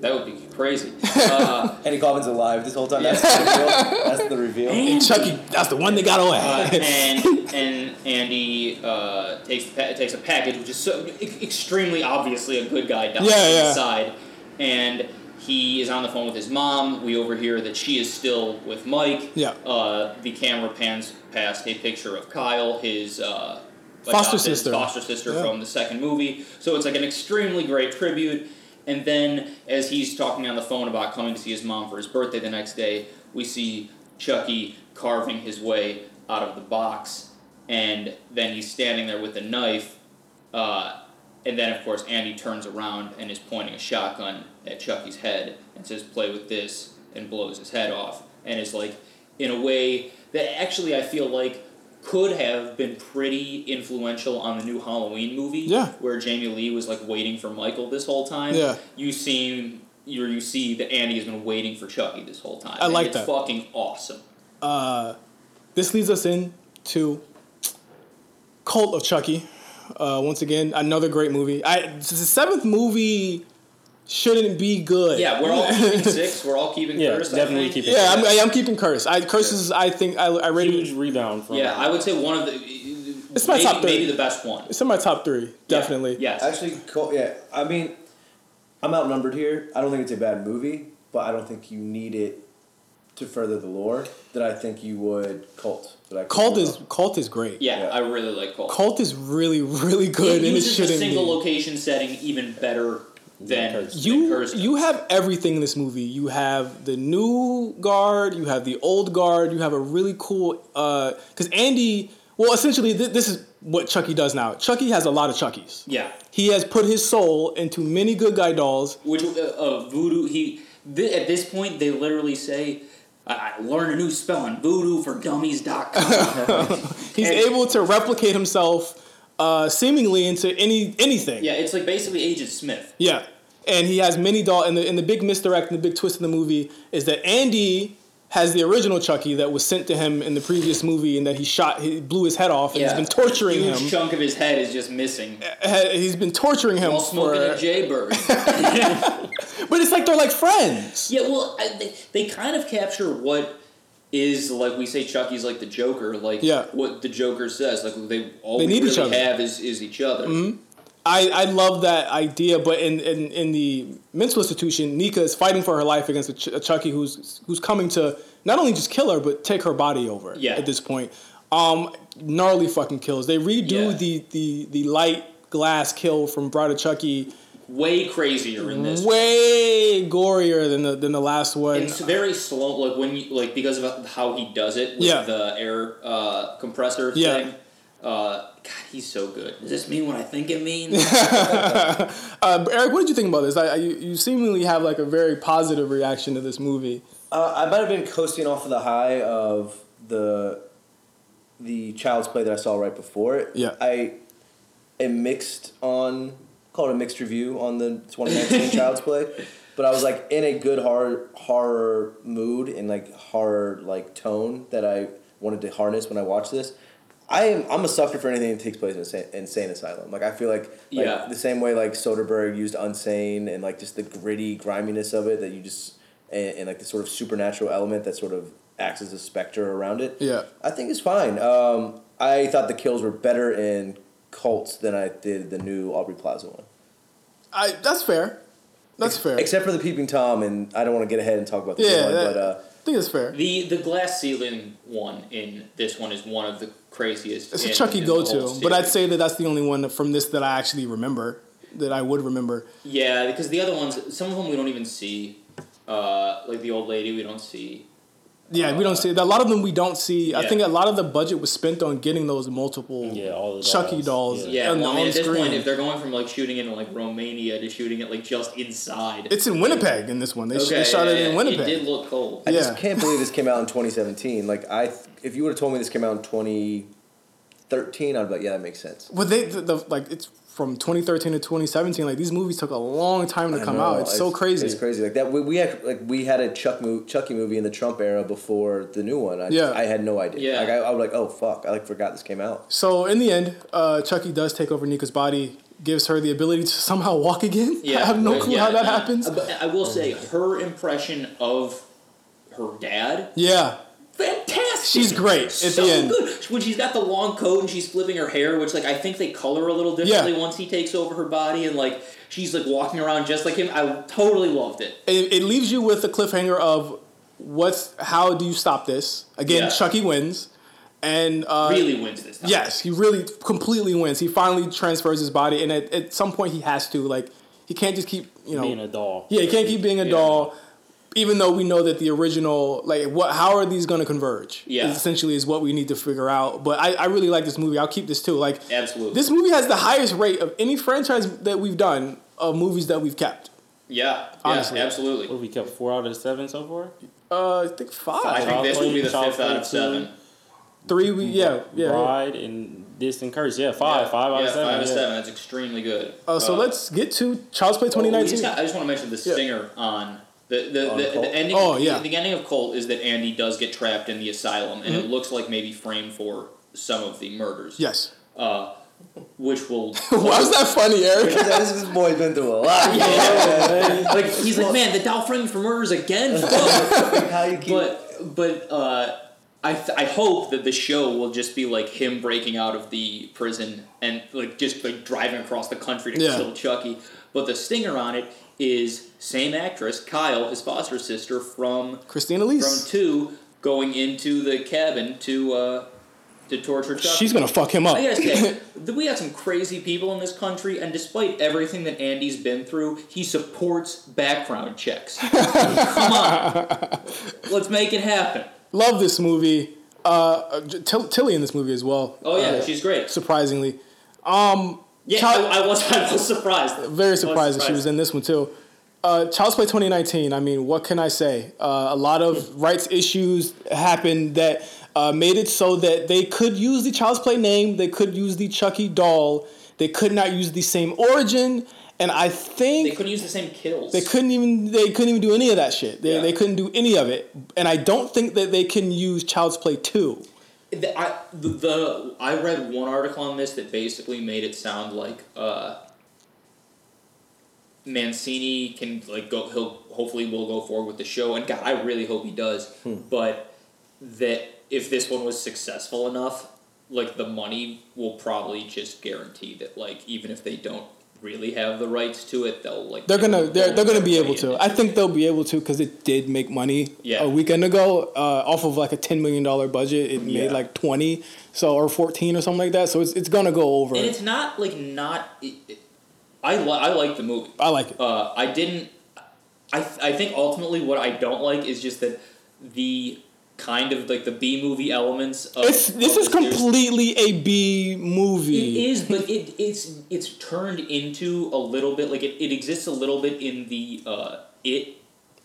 that would be crazy. Uh, Andy Kaufman's alive this whole time. That's the reveal. That's the reveal. and Chucky, that's the one that got Uh, away. and and Andy uh, takes pa- takes a package, which is so e- extremely obviously a good guy down Yeah, yeah. the side, and he is on the phone with his mom. We overhear that she is still with Mike. Yeah. Uh, the camera pans past a picture of Kyle, his uh, Foster sister. foster sister Yeah. from the second movie. So it's like an extremely great tribute. And then, as he's talking on the phone about coming to see his mom for his birthday the next day, we see Chucky carving his way out of the box, and then he's standing there with a knife. Uh, and then, of course, Andy turns around and is pointing a shotgun at Chucky's head and says, "Play with this," and blows his head off. And is like, in a way that actually I feel like could have been pretty influential on the new Halloween movie. Yeah. Where Jamie Lee was like waiting for Michael this whole time. Yeah. You see, you you see that Andy has been waiting for Chucky this whole time. I and like it's that. Fucking awesome. Uh, this leads us into Cult of Chucky. Uh, once again, another great movie. I the seventh movie shouldn't be good. Yeah, we're all keeping six. We're all keeping Yeah, Curse. I definitely think. keeping Yeah, I'm, I'm keeping Curse. I Curse is I think I, I rated Huge rebound from. Yeah, I would say one of the. It's my top three. Maybe the best one. it's in my top three. Definitely. Yes. Actually, Col- yeah. I mean, I'm outnumbered here. I don't think it's a bad movie, but I don't think you need it to further the lore that I think you would Cult. That I Cult is well. Cult is great. yeah, Yeah. I really like Cult. Cult is really really good, it and it uses the shouldn't single be. location setting even better than, you you have everything in this movie. You have the new guard, you have the old guard, you have a really cool uh because Andy. Well, essentially, th- this is what Chucky does now. Chucky has a lot of Chuckies. yeah. He has put his soul into many good guy dolls. Which uh, uh, voodoo? He th- at this point they literally say, "I, learned a new spell on voodoofordummies.com." He's And- able to replicate himself uh, seemingly into any anything. yeah, it's like basically Agent Smith. Yeah. And he has many doll and the and the big misdirect and the big twist in the movie is that Andy has the original Chucky that was sent to him in the previous movie and that he shot he blew his head off and Yeah, he's been torturing him. huge chunk of his head is just missing He's been torturing him while for smoking a Jaybird. But it's like they're like friends. Yeah, well, I, they, they kind of capture what is like we say Chucky's like the Joker, like Yeah. what the Joker says. Like they all They need really each other. Mm-hmm. have is, is each other. I, I love that idea, but in, in, in the mental institution, Nika is fighting for her life against a, Ch- a Chucky who's who's coming to not only just kill her but take her body over. Yeah. At this point, um, gnarly fucking kills. They redo Yeah. the, the the light glass kill from Bride of Chucky Way crazier in this. way gorier than the than the last one. It's very slow, like when you like because of how he does it with Yeah. the air uh, compressor Yeah. thing. Uh, God, he's so good. Does this mean what I think it means? Uh, Eric, what did you think about this? I, I, you, you seemingly have like a very positive reaction to this movie. Uh, I might have been coasting off of the high of the the Child's Play that I saw right before it. Yeah. I am mixed on call it a mixed review on the 2019 Child's Play, but I was like in a good horror horror mood and like horror like tone that I wanted to harness when I watched this. I am I'm a sucker for anything that takes place in insane, insane asylum. Like I feel like, like Yeah. the same way like Soderbergh used Unsane and like just the gritty griminess of it that you just and, and like the sort of supernatural element that sort of acts as a specter around it. Yeah. I think it's fine. Um, I thought the kills were better in Cults than I did the new Aubrey Plaza one. I that's fair. That's fair. Except for the peeping tom, and I don't want to get ahead and talk about the Yeah, good one, that- but uh, I think it's fair. the the glass ceiling one in this one is one of the craziest. It's a Chucky go to, but I'd say that that's the only one from this that I actually remember that I would remember. Yeah, because the other ones, some of them we don't even see. Uh, like the old lady, we don't see. Yeah, we don't see that. a lot of them. We don't see. I think a lot of the budget was spent on getting those multiple Yeah, all the Chucky dolls. dolls. Yeah, on, well, I mean, on at this screen. point, if they're going from like shooting it in like Romania to shooting it like just inside, it's in Winnipeg in this one. They, sh- okay, they shot yeah, it yeah, in Winnipeg. It did look cold. I Yeah. just can't believe this came out in 2017. Like I, if you would have told me this came out in 2013, I'd be like, yeah, that makes sense. Well, they the, the, like it's from 2013 to 2017. Like these movies took a long time to I come know, out. It's, so crazy. It's crazy. Like that. We, we had like we had a Chuck mo- Chucky movie in the Trump era before the new one. I, Yeah. I had no idea. Yeah. Like I, I was like, oh fuck, I like forgot this came out. So in the end, uh, Chucky does take over Nika's body, gives her the ability to somehow walk again. yeah I have no right, clue yeah, how that happens. But I will say her impression of her dad, Yeah, fantastic. She's great at so the end. good when she's got the long coat and she's flipping her hair, which like I think they color a little differently Yeah. once he takes over her body and like she's like walking around just like him. I totally loved it. it, it leaves you with a cliffhanger of what's how do you stop this? Again, Yeah. Chucky wins, and uh, really wins this time. Yes, he really completely wins. He finally transfers his body, and at, at some point he has to like he can't just keep you know Being a doll. yeah he can't keep being a Yeah. doll. Even though we know that the original, like, what, how are these going to converge? Yeah. is essentially is what we need to figure out. But I, I really like this movie. I'll keep this too. Like, Absolutely. this movie has the highest rate of any franchise that we've done of movies that we've kept. Yeah, Honestly. yeah, absolutely. What have we kept four out of seven so far? Uh, I think five, I think this will be the Child fifth out of seven. three. We yeah yeah. Bride and Distant Curse. Yeah, five. Yeah, Five out yeah, of seven. Five out of yeah. seven. That's extremely good. Uh, so let's get to Child's Play Oh, 2019. just got- I just want to mention the Yeah. stinger on the the, the, the ending. Oh, yeah. The, the ending of Cult is that Andy does get trapped in the asylum, and Mm-hmm. it looks like maybe framed for some of the murders. yes. Uh, which will. Why was that funny, Eric? this, this boy's been through a lot. like he's like, man, the doll framed for murders again. Fuck." How you keep? but but uh, I th- I hope that the show will just be like him breaking out of the prison and like just like driving across the country to Yeah. kill Chucky. But the stinger on it is same actress Kyle, his foster sister from Christine Elise from two, going into the cabin to uh, to torture Chucky. She's gonna fuck him up. I gotta say, we have some crazy people in this country, and despite everything that Andy's been through, he supports background checks. Come on, let's make it happen. Love this movie. Uh, Till- Tilly in this movie as well. Oh yeah, Uh, she's great. surprisingly. Um, Yeah, Child- I, I was I was surprised. very was surprised that she was in this one too. Uh, Child's Play 2019. I mean, what can I say? Uh, a lot of rights issues happened that uh, made it so that they could use the Child's Play name, they could use the Chucky doll, they could not use the same origin, and I think They couldn't use the same kills. They couldn't even they couldn't even do any of that shit. They, Yeah. they couldn't do any of it, and I don't think that they can use Child's Play two. The, I, the, the I read one article on this that basically made it sound like uh, Mancini can like go. He'll hopefully will go forward with the show, and God, I really hope he does. But that if this one was successful enough, like the money will probably just guarantee that like even if they don't really have the rights to it, they'll like They're gonna they're, they're gonna be able to. it. I think they'll be able to because it did make money Yeah. a weekend ago uh, off of like a ten million dollar budget. It Yeah. made like twenty so or fourteen or something like that. So it's it's gonna go over. and it's not like not. It, it, I li- I like the movie. I like it. Uh, I didn't. I th- I think ultimately what I don't like is just that the kind of like the B movie elements. Of, It's this of is completely a B movie. It is, but it it's it's turned into a little bit like it, it exists a little bit in the uh, it.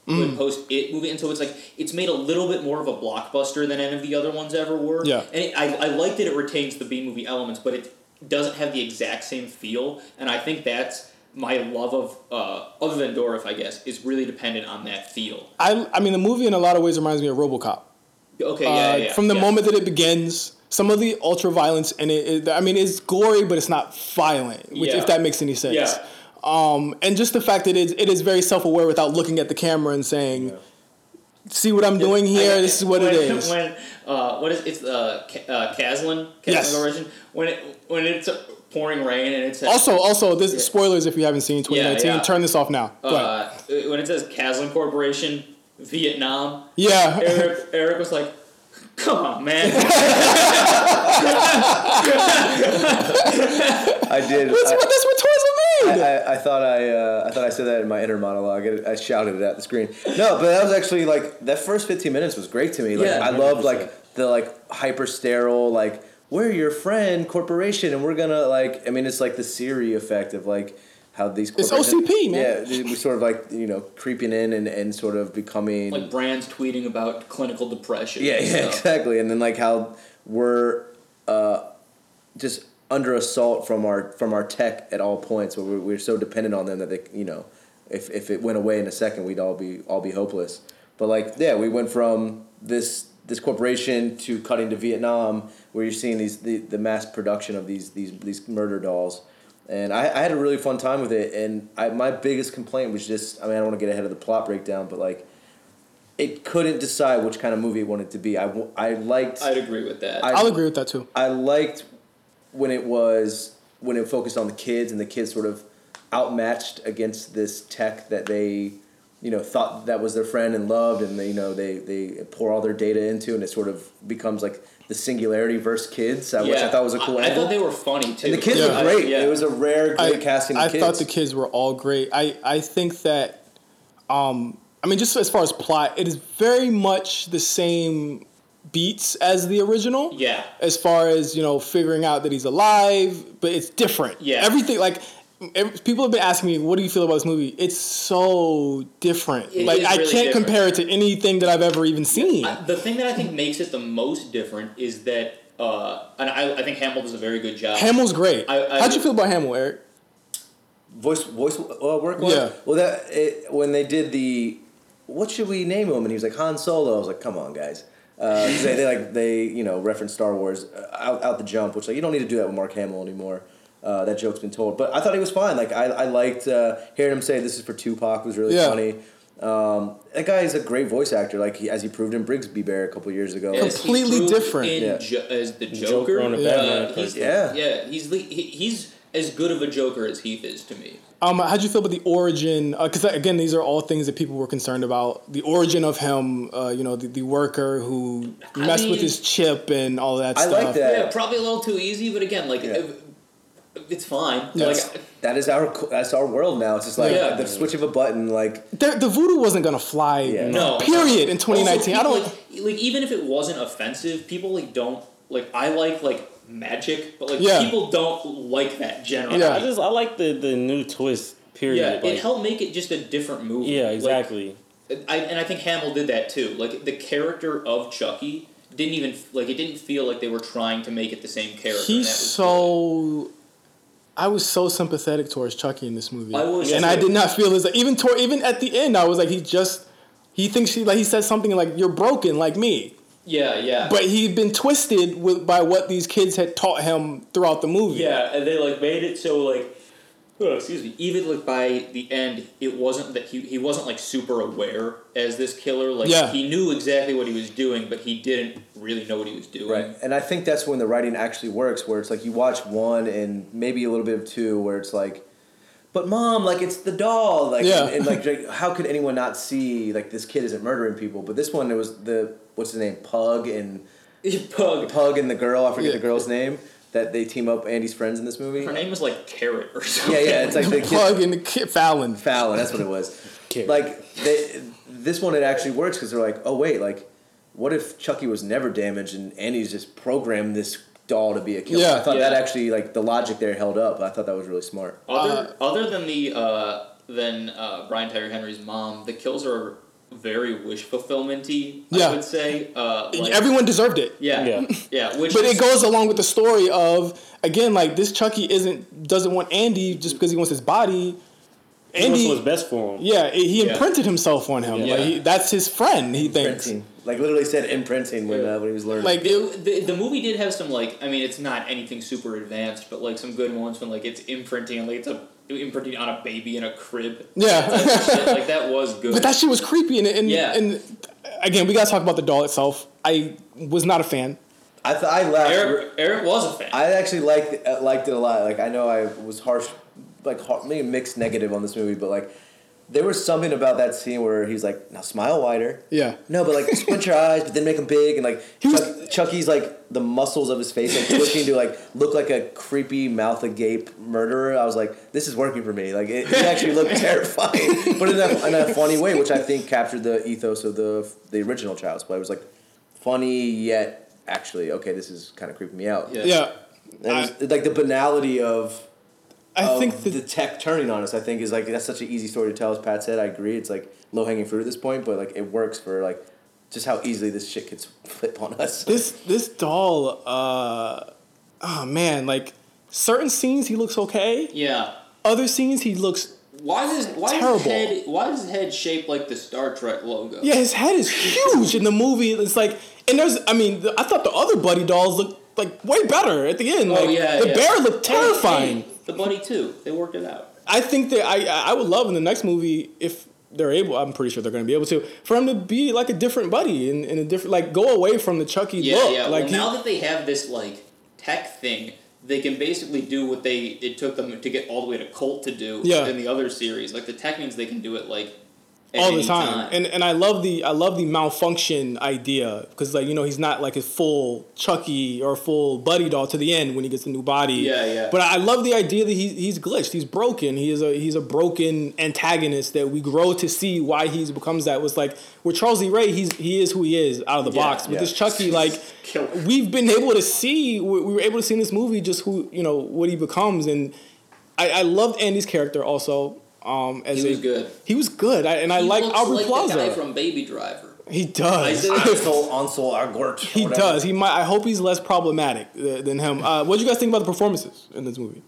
Mm. Post it movie, and so it's like it's made a little bit more of a blockbuster than any of the other ones ever were. Yeah. and it, I I like that it retains the B movie elements, but it doesn't have the exact same feel, and I think that's my love of uh, other than Dourif, I guess, is really dependent on that feel. I I mean the movie in a lot of ways reminds me of RoboCop. Okay, Uh, yeah, yeah, from the yeah. moment that it begins, some of the ultra violence in it, it- I mean, it's gory, but it's not violent. Which, Yeah. if that makes any sense. Yeah. Um, and just the fact that it is, it is very self aware without looking at the camera and saying, "See what I'm doing here. I- this is what when, it is." When uh, what is it's uh, Ca- uh Kaslan, Kaslan Yes. origin when it when it's pouring rain and it says also, also, this Yeah. spoilers if you haven't seen 2019. Yeah, yeah. Turn this off now. Uh, when it says Kaslan Corporation Vietnam, Yeah. Eric Eric was like, "Come on, man." I did. That's I, what, that's what tourism good. I, I, I thought I uh, I thought I said that in my inner monologue. I, I shouted it at the screen. No, but that was actually like that first fifteen minutes was great to me. Like Yeah, I loved like the like hyper sterile like we're your friend corporation and we're gonna like I mean it's like the Siri effect of like how these It's corporations- OCP, man. Yeah, we sort of like you know creeping in and, and sort of becoming Like brands tweeting about clinical depression. yeah, yeah, stuff. exactly. And then like how we're uh, just under assault from our from our tech at all points. Where we're, we're so dependent on them that they, you know, if if it went away in a second, we'd all be all be hopeless. But like, yeah, we went from this this corporation to cutting to Vietnam, where you're seeing these the, the mass production of these these these murder dolls. And I, I had a really fun time with it. And I, my biggest complaint was just, I mean, I don't want to get ahead of the plot breakdown, but like, it couldn't decide which kind of movie it wanted to be. I, I liked I'd agree with that. I- I'll agree with that too. I liked when it was when it focused on the kids and the kids sort of outmatched against this tech that they you know thought that was their friend and loved and they you know they they pour all their data into and it sort of becomes like the singularity versus kids uh, which I thought was a cool I, I angle. thought they were funny too. and the kids Yeah. were great. I- yeah. It was a rare great I, casting. I kids. thought the kids were all great. I, I think that, um, I mean, just as far as plot, it is very much the same beats as the original. Yeah. As far as you know, figuring out that he's alive, but it's different. Yeah. Everything like. Ev- People have been asking me, "What do you feel about this movie?" It's so different. It like is I really can't different. compare it to anything that I've ever even seen. I- the thing that I think makes it the most different is that, uh, and I, I think Hamill does a very good job. Hamill's great. I- I- How'd you feel about Hamill, Eric? voice voice uh, work. was? Yeah. Well, that it, when they did the what should we name him, and he was like Han Solo. I was like, come on, guys. Uh, 'cause they, they like they you know reference Star Wars uh, out out the jump, which like you don't need to do that with Mark Hamill anymore. Uh, that joke's been told, but I thought he was fine. Like I, I liked uh, hearing him say this is for Tupac was really Yeah. funny. Um, that guy is a great voice actor, like he, as he proved in Brigsby Bear a couple years ago. As Completely proved different. In Yeah. Jo- as the Joker Joker. on the Yeah. Batman uh, he's. Yeah. yeah, he's the, he, he's as good of a Joker as Heath is to me. Um, how'd you feel about the origin? Because again, these are all things that people were concerned about. The origin of him, uh, you know, the, the worker who I messed with his chip and all that I stuff. I like that. Yeah, probably a little too easy, but again, like Yeah. it- it's fine. Yes. Like That is our that's our world now. It's just like Yeah. the switch of a button. Like The, the voodoo wasn't gonna fly. Yeah. no. Period. In 2019, I don't. like, like even if it wasn't offensive, people like don't like. I like like magic, but like Yeah. people don't like that generally. Yeah. I just I like the the new twist. Period. Yeah, Like, it helped make it just a different movie. Yeah, Like, exactly. I, and I think Hamill did that too. Like the character of Chucky didn't even like it didn't feel like they were trying to make it the same character. He's that was so. I was so sympathetic towards Chucky in this movie, I was and. I did not feel as even toward even at the end. I was like, he just he thinks he like he says something like you're broken like me. Yeah, yeah. but he'd been twisted with by what these kids had taught him throughout the movie. Yeah, and they like made it so like, oh, excuse me. Even like by the end, it wasn't that he he wasn't like super aware as this killer. Like Yeah. he knew exactly what he was doing, but he didn't really know what he was doing. Right. And I think that's when the writing actually works, where it's like you watch one and maybe a little bit of two, where it's like, but mom, like it's the doll, like, Yeah. and, and, like, like, how could anyone not see like this kid isn't murdering people? But this one, it was the what's his name, Pugg and Pugg. Pugg and the girl, I forget Yeah. the girl's name, that they team up Andy's friends in this movie. Her name was like Carrot or something. Yeah, yeah, it's like the kid, Plug in the kid Falyn. Falyn, that's what it was. Carrot. Like they, this one, it actually works because they're like, oh wait, like, what if Chucky was never damaged and Andy's just programmed this doll to be a killer? Yeah. I thought that actually like the logic there held up. I thought that was really smart. Other other than the uh, than uh, Brian Tyree Henry's mom, the kills are very wish fulfillmenty. Yeah. I would say. Uh, like, Everyone deserved it. Yeah. Yeah. Yeah. Which But is, it goes along with the story of again, like this Chucky isn't doesn't want Andy just because he wants his body. He wants Andy, what's best for him. yeah, he Yeah. imprinted himself on him. Yeah. Like he, that's his friend. He thinks. Imprinting, like literally said imprinting when uh, when he was learning. Like it, the, the movie did have some like I mean it's not anything super advanced, but like some good ones when like it's imprinting and like it's a imprinting on a baby in a crib. Yeah. Shit, like that was good. but that shit was creepy. And, and, Yeah. and again, we gotta talk about the doll itself. I was not a fan. I th- I laughed. Eric, Eric was a fan. I actually liked it, uh, liked it a lot. Like I know I was harsh, like har- maybe mixed negative on this movie, but like there was something about that scene where he's like, "Now smile wider." Yeah. No, but like squint your eyes, but then make them big, and like He was- Chuck, Chucky's like the muscles of his face like twitching to like look like a creepy mouth agape murderer. I was like, this is working for me. Like it, it actually looked terrifying, but in a, in a funny way, which I think captured the ethos of the the original Child's Play. It was like funny yet actually okay. This is kind of creeping me out. Yeah. Yeah. And it was, like the banality of I of think the, the, tech turning on us, I think is like that's such an easy story to tell. As Pat said, I agree. It's like low hanging fruit at this point, but like it works for like just how easily this shit gets flip on us. this this doll. Uh, oh man, like certain scenes he looks okay. Yeah. Other scenes he looks. Why is why Terrible. is his head why is his head shaped like the Star Trek logo? Yeah, his head is huge in the movie. It's like, and there's. I mean, I thought the other Buddy dolls looked like way better at the end. Oh like, yeah. the yeah. bear looked Hey, terrifying. The bunny too. They worked it out. I think that I I would love in the next movie if they're able. I'm pretty sure they're going to be able to for him to be like a different Buddy in, in a different like go away from the Chucky Yeah, look. yeah. Like well, he- now that they have this like tech thing, they can basically do what they it took them to get all the way to Cult to do Yeah. in the other series. Like the tech means they can do it like all the any time. And and I love the I love the malfunction idea because like you know he's not like his full Chucky or full Buddy doll to the end when he gets a new body. Yeah, yeah. But I love the idea that he, he's glitched. He's broken. He is a he's a broken antagonist that we grow to see why he becomes that. Was like with Charles E. Ray, he's he is who he is out of the Yeah, box. With yeah. this Chucky, like we've been able to see we were able to see in this movie just who you know what he becomes and. I, I loved Andy's character also. Um, as He a- was good. He was good, I, and I like looks Aubrey like Plaza. the guy from Baby Driver. He does. Ansel, Ansel Elgort. he does. He might. I hope he's less problematic than him. Uh, what do you guys think about the performances in this movie?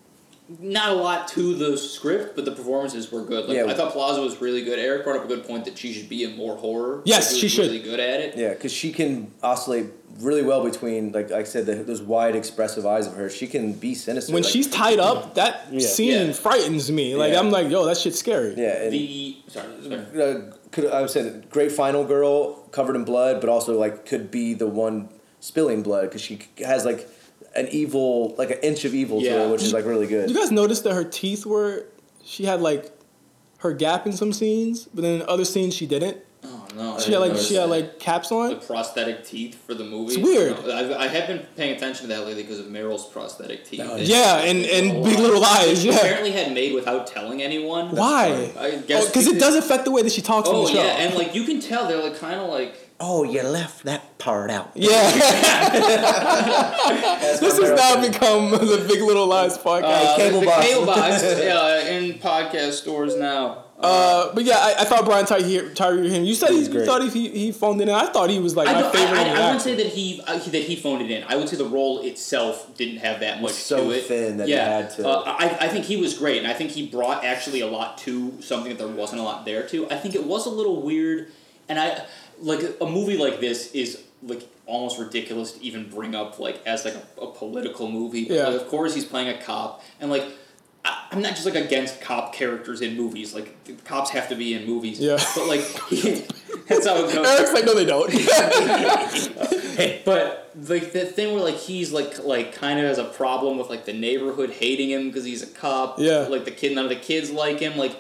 Not a lot to the script, but the performances were good. Like Yeah. I thought Plaza was really good. Eric brought up a good point that she should be in more horror. Yes, Like, she was should. Really good at it. Yeah, because she can oscillate really well between, like, like I said, the, those wide, expressive eyes of hers. She can be sinister. When like- she's tied up, that Yeah. scene Yeah. frightens me. Like Yeah. I'm like, yo, that shit's scary. yeah, and, The sorry, sorry. uh, could I would say that great final girl covered in blood, but also like could be the one spilling blood because she has like an evil, like an inch of evil to her, which is like really good. You guys noticed that her teeth were, she had like, her gap in some scenes, but then in other scenes she didn't. Oh no. I She had like she had like caps on. the prosthetic teeth for the movie. It's weird. I've, I have been paying attention to that lately because of Meryl's prosthetic teeth. Oh, It's- Yeah, and and Big Little Lies. She Yeah. apparently had made without telling anyone. Why? I guess oh, Because it does affect the way that she talks in Oh the show. yeah, and like you can tell they're like kind of like. Oh, you left that part out. Yeah. This has now become the Big Little Lies podcast. Uh, Cable the box. cable box yeah, in podcast stores now. Uh, but yeah, I, I thought Brian Tyree, Tyree him. You said he, He's you thought he he phoned it in. I thought he was like I, my don't- favorite. I, I, I acting. would say that he uh, that he phoned it in. I would say the role itself didn't have that much so to it. thin that they yeah, had to- Uh, I, I think he was great, and I think he brought actually a lot to something that there wasn't a lot there to. I think it was a little weird, and I like a movie like this is like almost ridiculous to even bring up like as like a, a political movie. Yeah. Like, of course, he's playing a cop, and like. I- I'm not just like against cop characters in movies. Like cops have to be in movies. Yeah. But like that's how it goes. Eric's like, no, they don't. But like the thing where like he's like like kind of has a problem with like the neighborhood hating him because he's a cop. Yeah. Like the kid, none of the kids like him. Like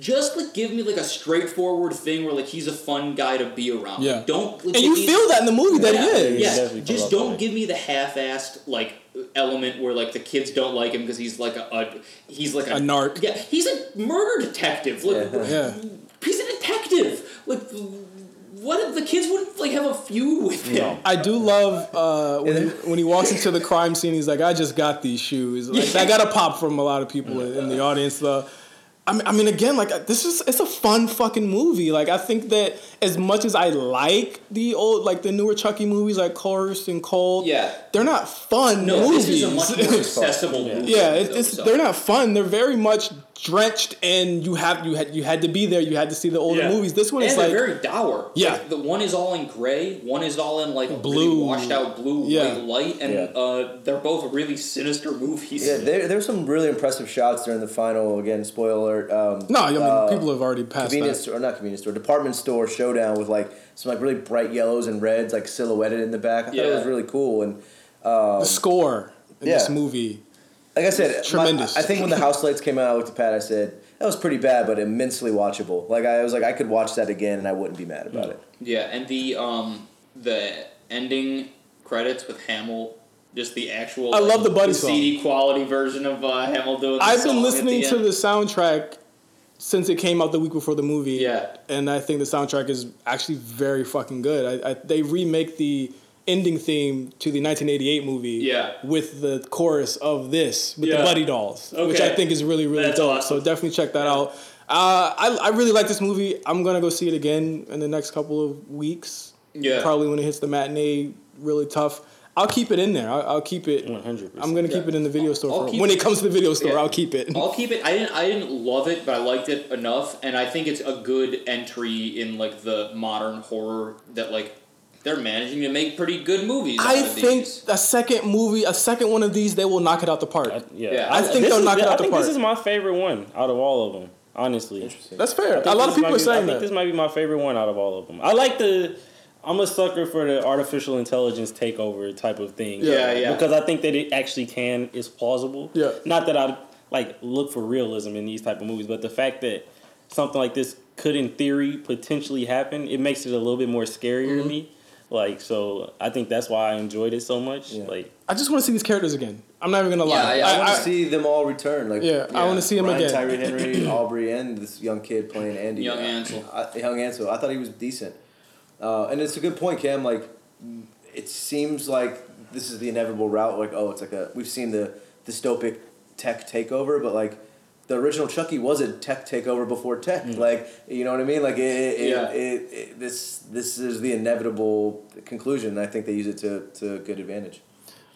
just like give me like a straightforward thing where like he's a fun guy to be around. Yeah. Like, don't. Like, and you feel that in the movie that yeah, he is. Yeah. definitely pull Just don't give me the half-assed like element where like the kids don't like him because he's like a, a he's like a, A narc. Yeah, he's a murder detective. Like, Yeah. he's a detective. Like. What if the kids wouldn't like have a feud with him? I do love uh, when, he, when he walks into the crime scene. He's like, "I just got these shoes." Like, that got a pop from a lot of people in, in the audience. Though, I mean, I mean, again, like this is it's a fun fucking movie. Like, I think that as much as I like the old, like the newer Chucky movies, like Cursed and Cult, Yeah. they're not fun No, movies. this is a much more accessible movie. yeah, it, though, it's so. they're not fun. They're very much drenched, and you have you had you had to be there. You had to see the older Yeah. movies. This one and is like very dour. Yeah. Like, the one is all in gray. One is all in like Blue. really washed out blue Yeah. light, and Yeah. uh, they're both really sinister movies. Yeah, there there's some really impressive shots during the final. Again, spoiler. alert, Um, no. I mean, uh, people have already passed convenience that. store, or not convenience store, department store showdown with like some like really bright yellows and reds like silhouetted in the back. I thought it was really cool and the score in this movie. like I said, my- Tremendous. I think when the house lights came out, I looked at Pat. I said, that was pretty bad, but immensely watchable. Like I was like I could watch that again and I wouldn't be mad about it. Yeah, and the um the ending credits with Hamill, just the actual. I love the buddy CD quality version of uh, Hamill doing. The I've song been listening the to the soundtrack since it came out the week before the movie. Yeah. and I think the soundtrack is actually very fucking good. I, I they remake the ending theme to the 1988 movie. Yeah. with the chorus of this with Yeah. the Buddy Dolls, which I think is really really That's dope. awesome. So definitely check that out. Uh, I I really like this movie. I'm gonna go see it again in the next couple of weeks. Yeah. probably when it hits the matinee really tough. I'll keep it in there. I'll, I'll keep it. 100%. I'm gonna keep it in the video store. For, when it- it comes to the video store, Yeah. I'll keep it. I'll keep it. I didn't. I didn't love it, but I liked it enough, and I think it's a good entry in like the modern horror that like they're managing to make pretty good movies. I think these. a second movie, a second one of these, they will knock it out the park. Yeah, Yeah. I think this they'll is- knock it I out the think park. this is my favorite one out of all of them. Honestly, That's fair. A lot of people might are be- saying I think that. this might be my favorite one out of all of them. I like the. I'm a sucker for the artificial intelligence takeover type of thing. Yeah, yeah. Because I think that it actually can is plausible. Yeah. Not that I like look for realism in these type of movies, but the fact that something like this could, in theory, potentially happen, it makes it a little bit more scarier Mm-hmm. to me. Like so, I think that's why I enjoyed it so much. Yeah. Like I just want to see these characters again. I'm not even gonna lie. Yeah, yeah, I, want to see them all return. Like yeah, I want to see them Brian again. Tyree Henry, Aubrey, and this young kid playing Andy. Young Uh, Ansel. I, young Ansel. I thought he was decent. Uh, and it's a good point, Cam. Like, it seems like this is the inevitable route. Like, oh, it's like a we've seen the dystopic tech takeover, but like the original Chucky was a tech takeover before tech. Like, you know what I mean? Like, it, it, Yeah. it, it, this this is the inevitable conclusion. and I think they use it to to good advantage.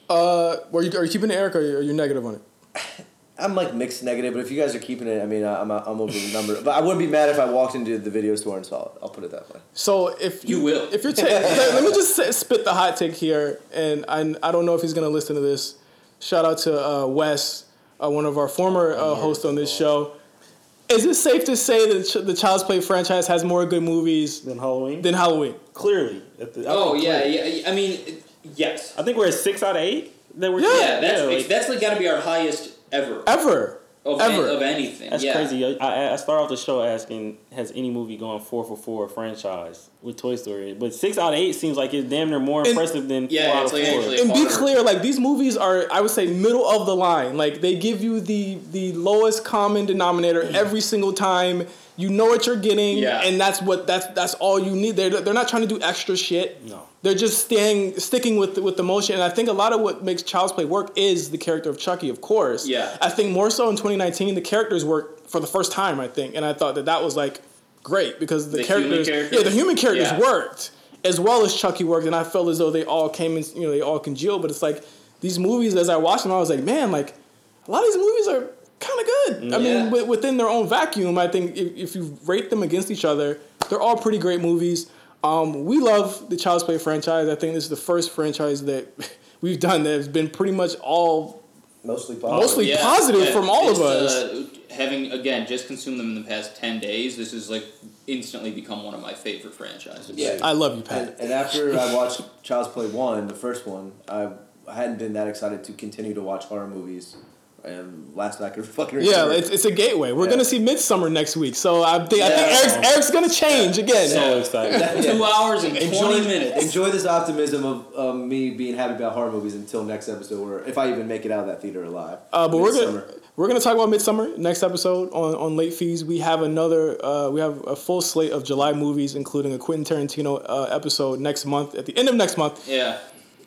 Uh, were you, are you keeping it, Eric, or are you negative on it? I'm like mixed negative, but if you guys are keeping it, I mean, I- I'm I'm over the number. But I wouldn't be mad if I walked into the video store and saw it. I'll put it that way. So if You will. if you're ta- let, let me just say, spit the hot take here, and I I don't know if he's gonna listen to this. Shout out to uh, Wes, uh, one of our former uh, hosts on this show. Is it safe to say that Ch- the Child's Play franchise has more good movies than Halloween, than Halloween? clearly. At the- Oh yeah, clearly. yeah. I mean, yes. I think we're at six out of eight. That we're Yeah, that's like- that's like got to be our highest ever Ever, of, ever. Any, of anything. That's yeah. crazy. I, I I start off the show asking, has any movie gone four for four franchise with Toy Story? But six out of eight seems like it's damn near more And- impressive than Yeah, four out of like four. actually- and be clear, like these movies are, I would say, middle of the line. Like they give you the the lowest common denominator mm. every single time. You know what you're getting, Yeah. and that's what that's that's all you need. They're they're not trying to do extra shit. No. They're just staying sticking with the, with the motion. And I think a lot of what makes Child's Play work is the character of Chucky, of course. Yeah. I think more so in 2019, the characters work for the first time. I think, and I thought that that was like great because the, The characters, characters? yeah, the human characters Yeah. worked as well as Chucky worked, and I felt as though they all came in, you know, they all congealed. But it's like these movies, as I watched them, I was like, man, like a lot of these movies are kind of good. I mean, Yeah. wi- within their own vacuum, I think if, if you rate them against each other, they're all pretty great movies. Um, we love the Child's Play franchise. I think this is the first franchise that we've done that has been pretty much all Mostly positive. Mostly positive from all of us. Uh, having again just consumed them in the past ten days, this has like instantly become one of my favorite franchises. Yeah. I love you, Pat. And, and after I watched Child's Play one, the first one, I, I hadn't been that excited to continue to watch horror movies. And last night I could fucking Yeah, remember. it's, it's a gateway. We're Yeah. gonna see Midsommar next week, so I think I think Eric's, Eric's gonna change again. So excited. Two hours and twenty enjoy, minutes. enjoy this optimism of um, me being happy about horror movies until next episode, or if I even make it out of that theater alive. Uh, but we're gonna we're gonna talk about Midsommar next episode on, on late fees. We have another uh, we have a full slate of July movies, including a Quentin Tarantino uh, episode next month at the end of next month Yeah.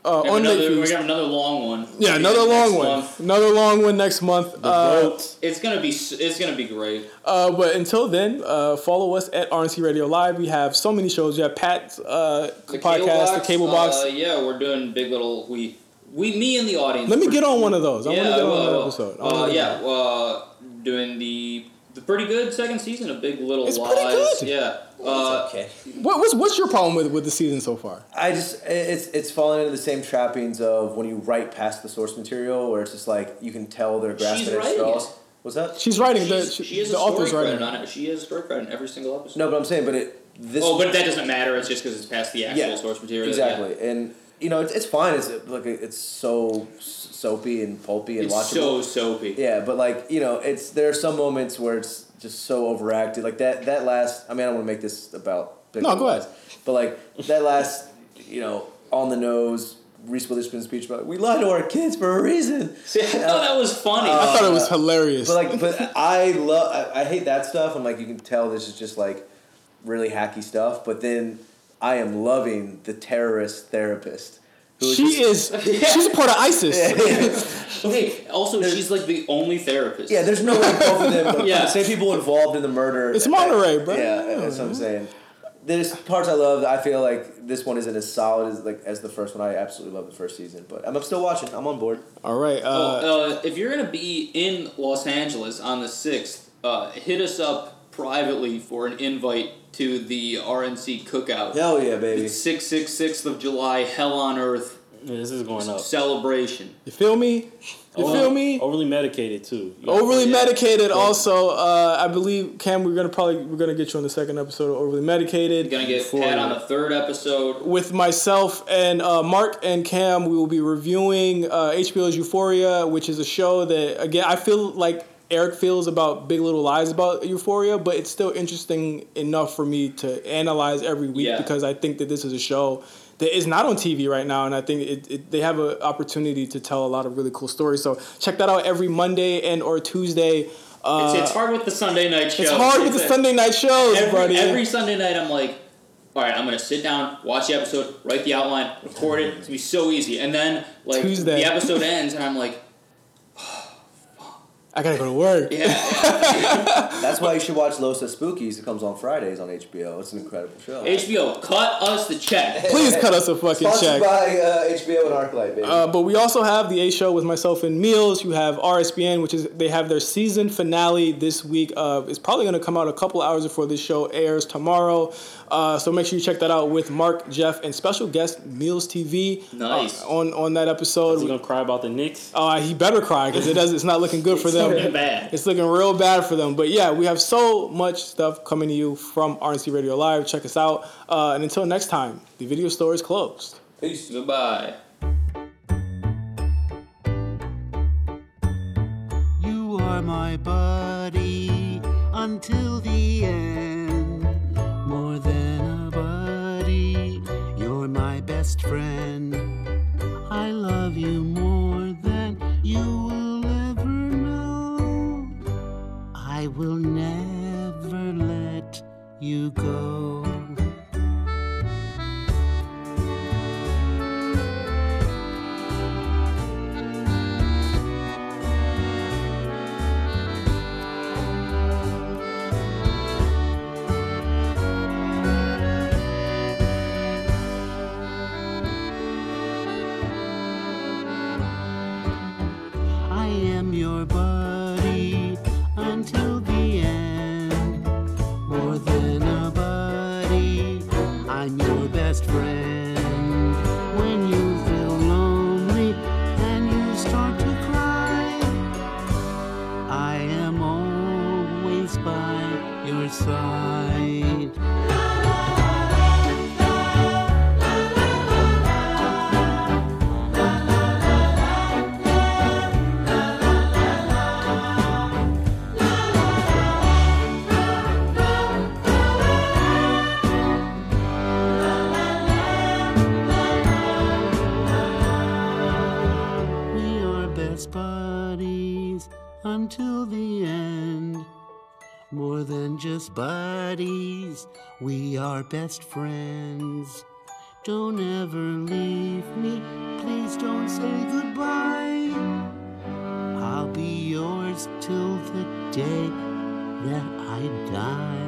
Uh, We have another, we got another long one. Yeah, another long one. month. Another long one next month. Uh, It's gonna be it's gonna be great. uh, but until then, uh, follow us at RNC Radio Live. We have so many shows. We have Pat's uh, The podcast, the Cable Box. Uh, yeah, we're doing big little we we me and the audience. Let me get on one of those. I yeah, want to get on another episode. Uh, yeah, uh, doing the the pretty good second season of Big Little It's Lies. pretty good. Yeah. Uh, okay. What, what's what's your problem with with the season so far? I just it's it's fallen into the same trappings of when you write past the source material, where it's just like you can tell they're grasping She's at writing straws. it. What's that? She's writing the she, she is the a story author's writing. credit on it. She is a story credit in every single episode. No, but I'm saying, but it this. Oh, but that doesn't matter. It's just because it's past the actual Yeah, source material. Exactly, and you know it's, it's fine. It's like it's so soapy and pulpy and It's watchable. so soapy. Yeah, but like you know, it's there are some moments where it's just so overacted. Like that that last. I mean, I don't want to make this about. Big No, Little go ahead. But like that last, you know, on the nose. Reese Witherspoon speech about we lie to our kids for a reason. See, I thought that was funny. I thought it was hilarious. But like, but I love. I, I hate that stuff. I'm like, you can tell this is just like really hacky stuff. But then I am loving the terrorist therapist. Who she just- is. She's a part of ISIS. okay, also she's like the only therapist. Yeah, there's no way both of them. Yeah. The same people involved in the murder. It's Monterey, bro. Yeah, that's what I'm saying. There's parts I love. I feel like this one isn't as solid as like as the first one. I absolutely love the first season, but I'm, I'm still watching. I'm on board. All right. Uh, Oh, uh, if you're gonna be in Los Angeles on the sixth, uh, hit us up privately for an invite to the RNC cookout. Hell yeah, baby. It's six six sixth of July, Hell on Earth Yeah, this is going up. celebration. you feel me? You Over- feel me? Overly medicated too. You gotta- Overly Yeah. medicated. Also, uh, I believe Cam, we're gonna probably we're gonna get you on the second episode of Overly Medicated. You're gonna get For- Pat on the third episode. with myself and uh, Mark and Cam, we will be reviewing uh, HBO's Euphoria, which is a show that again I feel like Eric feels about Big Little Lies about Euphoria, but it's still interesting enough for me to analyze every week Yeah. because I think that this is a show that is not on TV right now, and I think it, it, they have an opportunity to tell a lot of really cool stories. So check that out every Monday and or Tuesday. Uh, It's, it's hard with the Sunday night show. it's hard with the Sunday night shows, every, buddy. every Sunday night, I'm like, all right, I'm gonna sit down, watch the episode, write the outline, record it. It's gonna be so easy. And then like Tuesday. the episode ends, and I'm like, I gotta go to work. yeah, That's why you should watch Los Espookys. It comes on Fridays on HBO. It's an incredible show. HBO, cut us the check. Please cut us a fucking Sponsored check. by uh, HBO and ArcLight, baby. Uh, but we also have the A show with myself and Meals. You have RSBN, which is they have their season finale this week. Uh, it's probably going to come out a couple hours before this show airs tomorrow. Uh, so make sure you check that out with Mark, Jeff, and special guest Meals TV. Nice. uh, on on that Is he episode. gonna cry about the Knicks? Uh, he better cry because it does. It's not looking good for them. looking bad. It's looking real bad for them. But yeah, we have so much stuff coming to you from RNC Radio Live. Check us out. Uh, and until next time, the video store is closed. Peace. Goodbye. You are my buddy until the end. Best friend. I love you more than you will ever know. I will never let you go. Your buddy until until the end. More than just buddies, we are best friends. Don't ever leave me, please don't say goodbye. I'll be yours till the day that I die.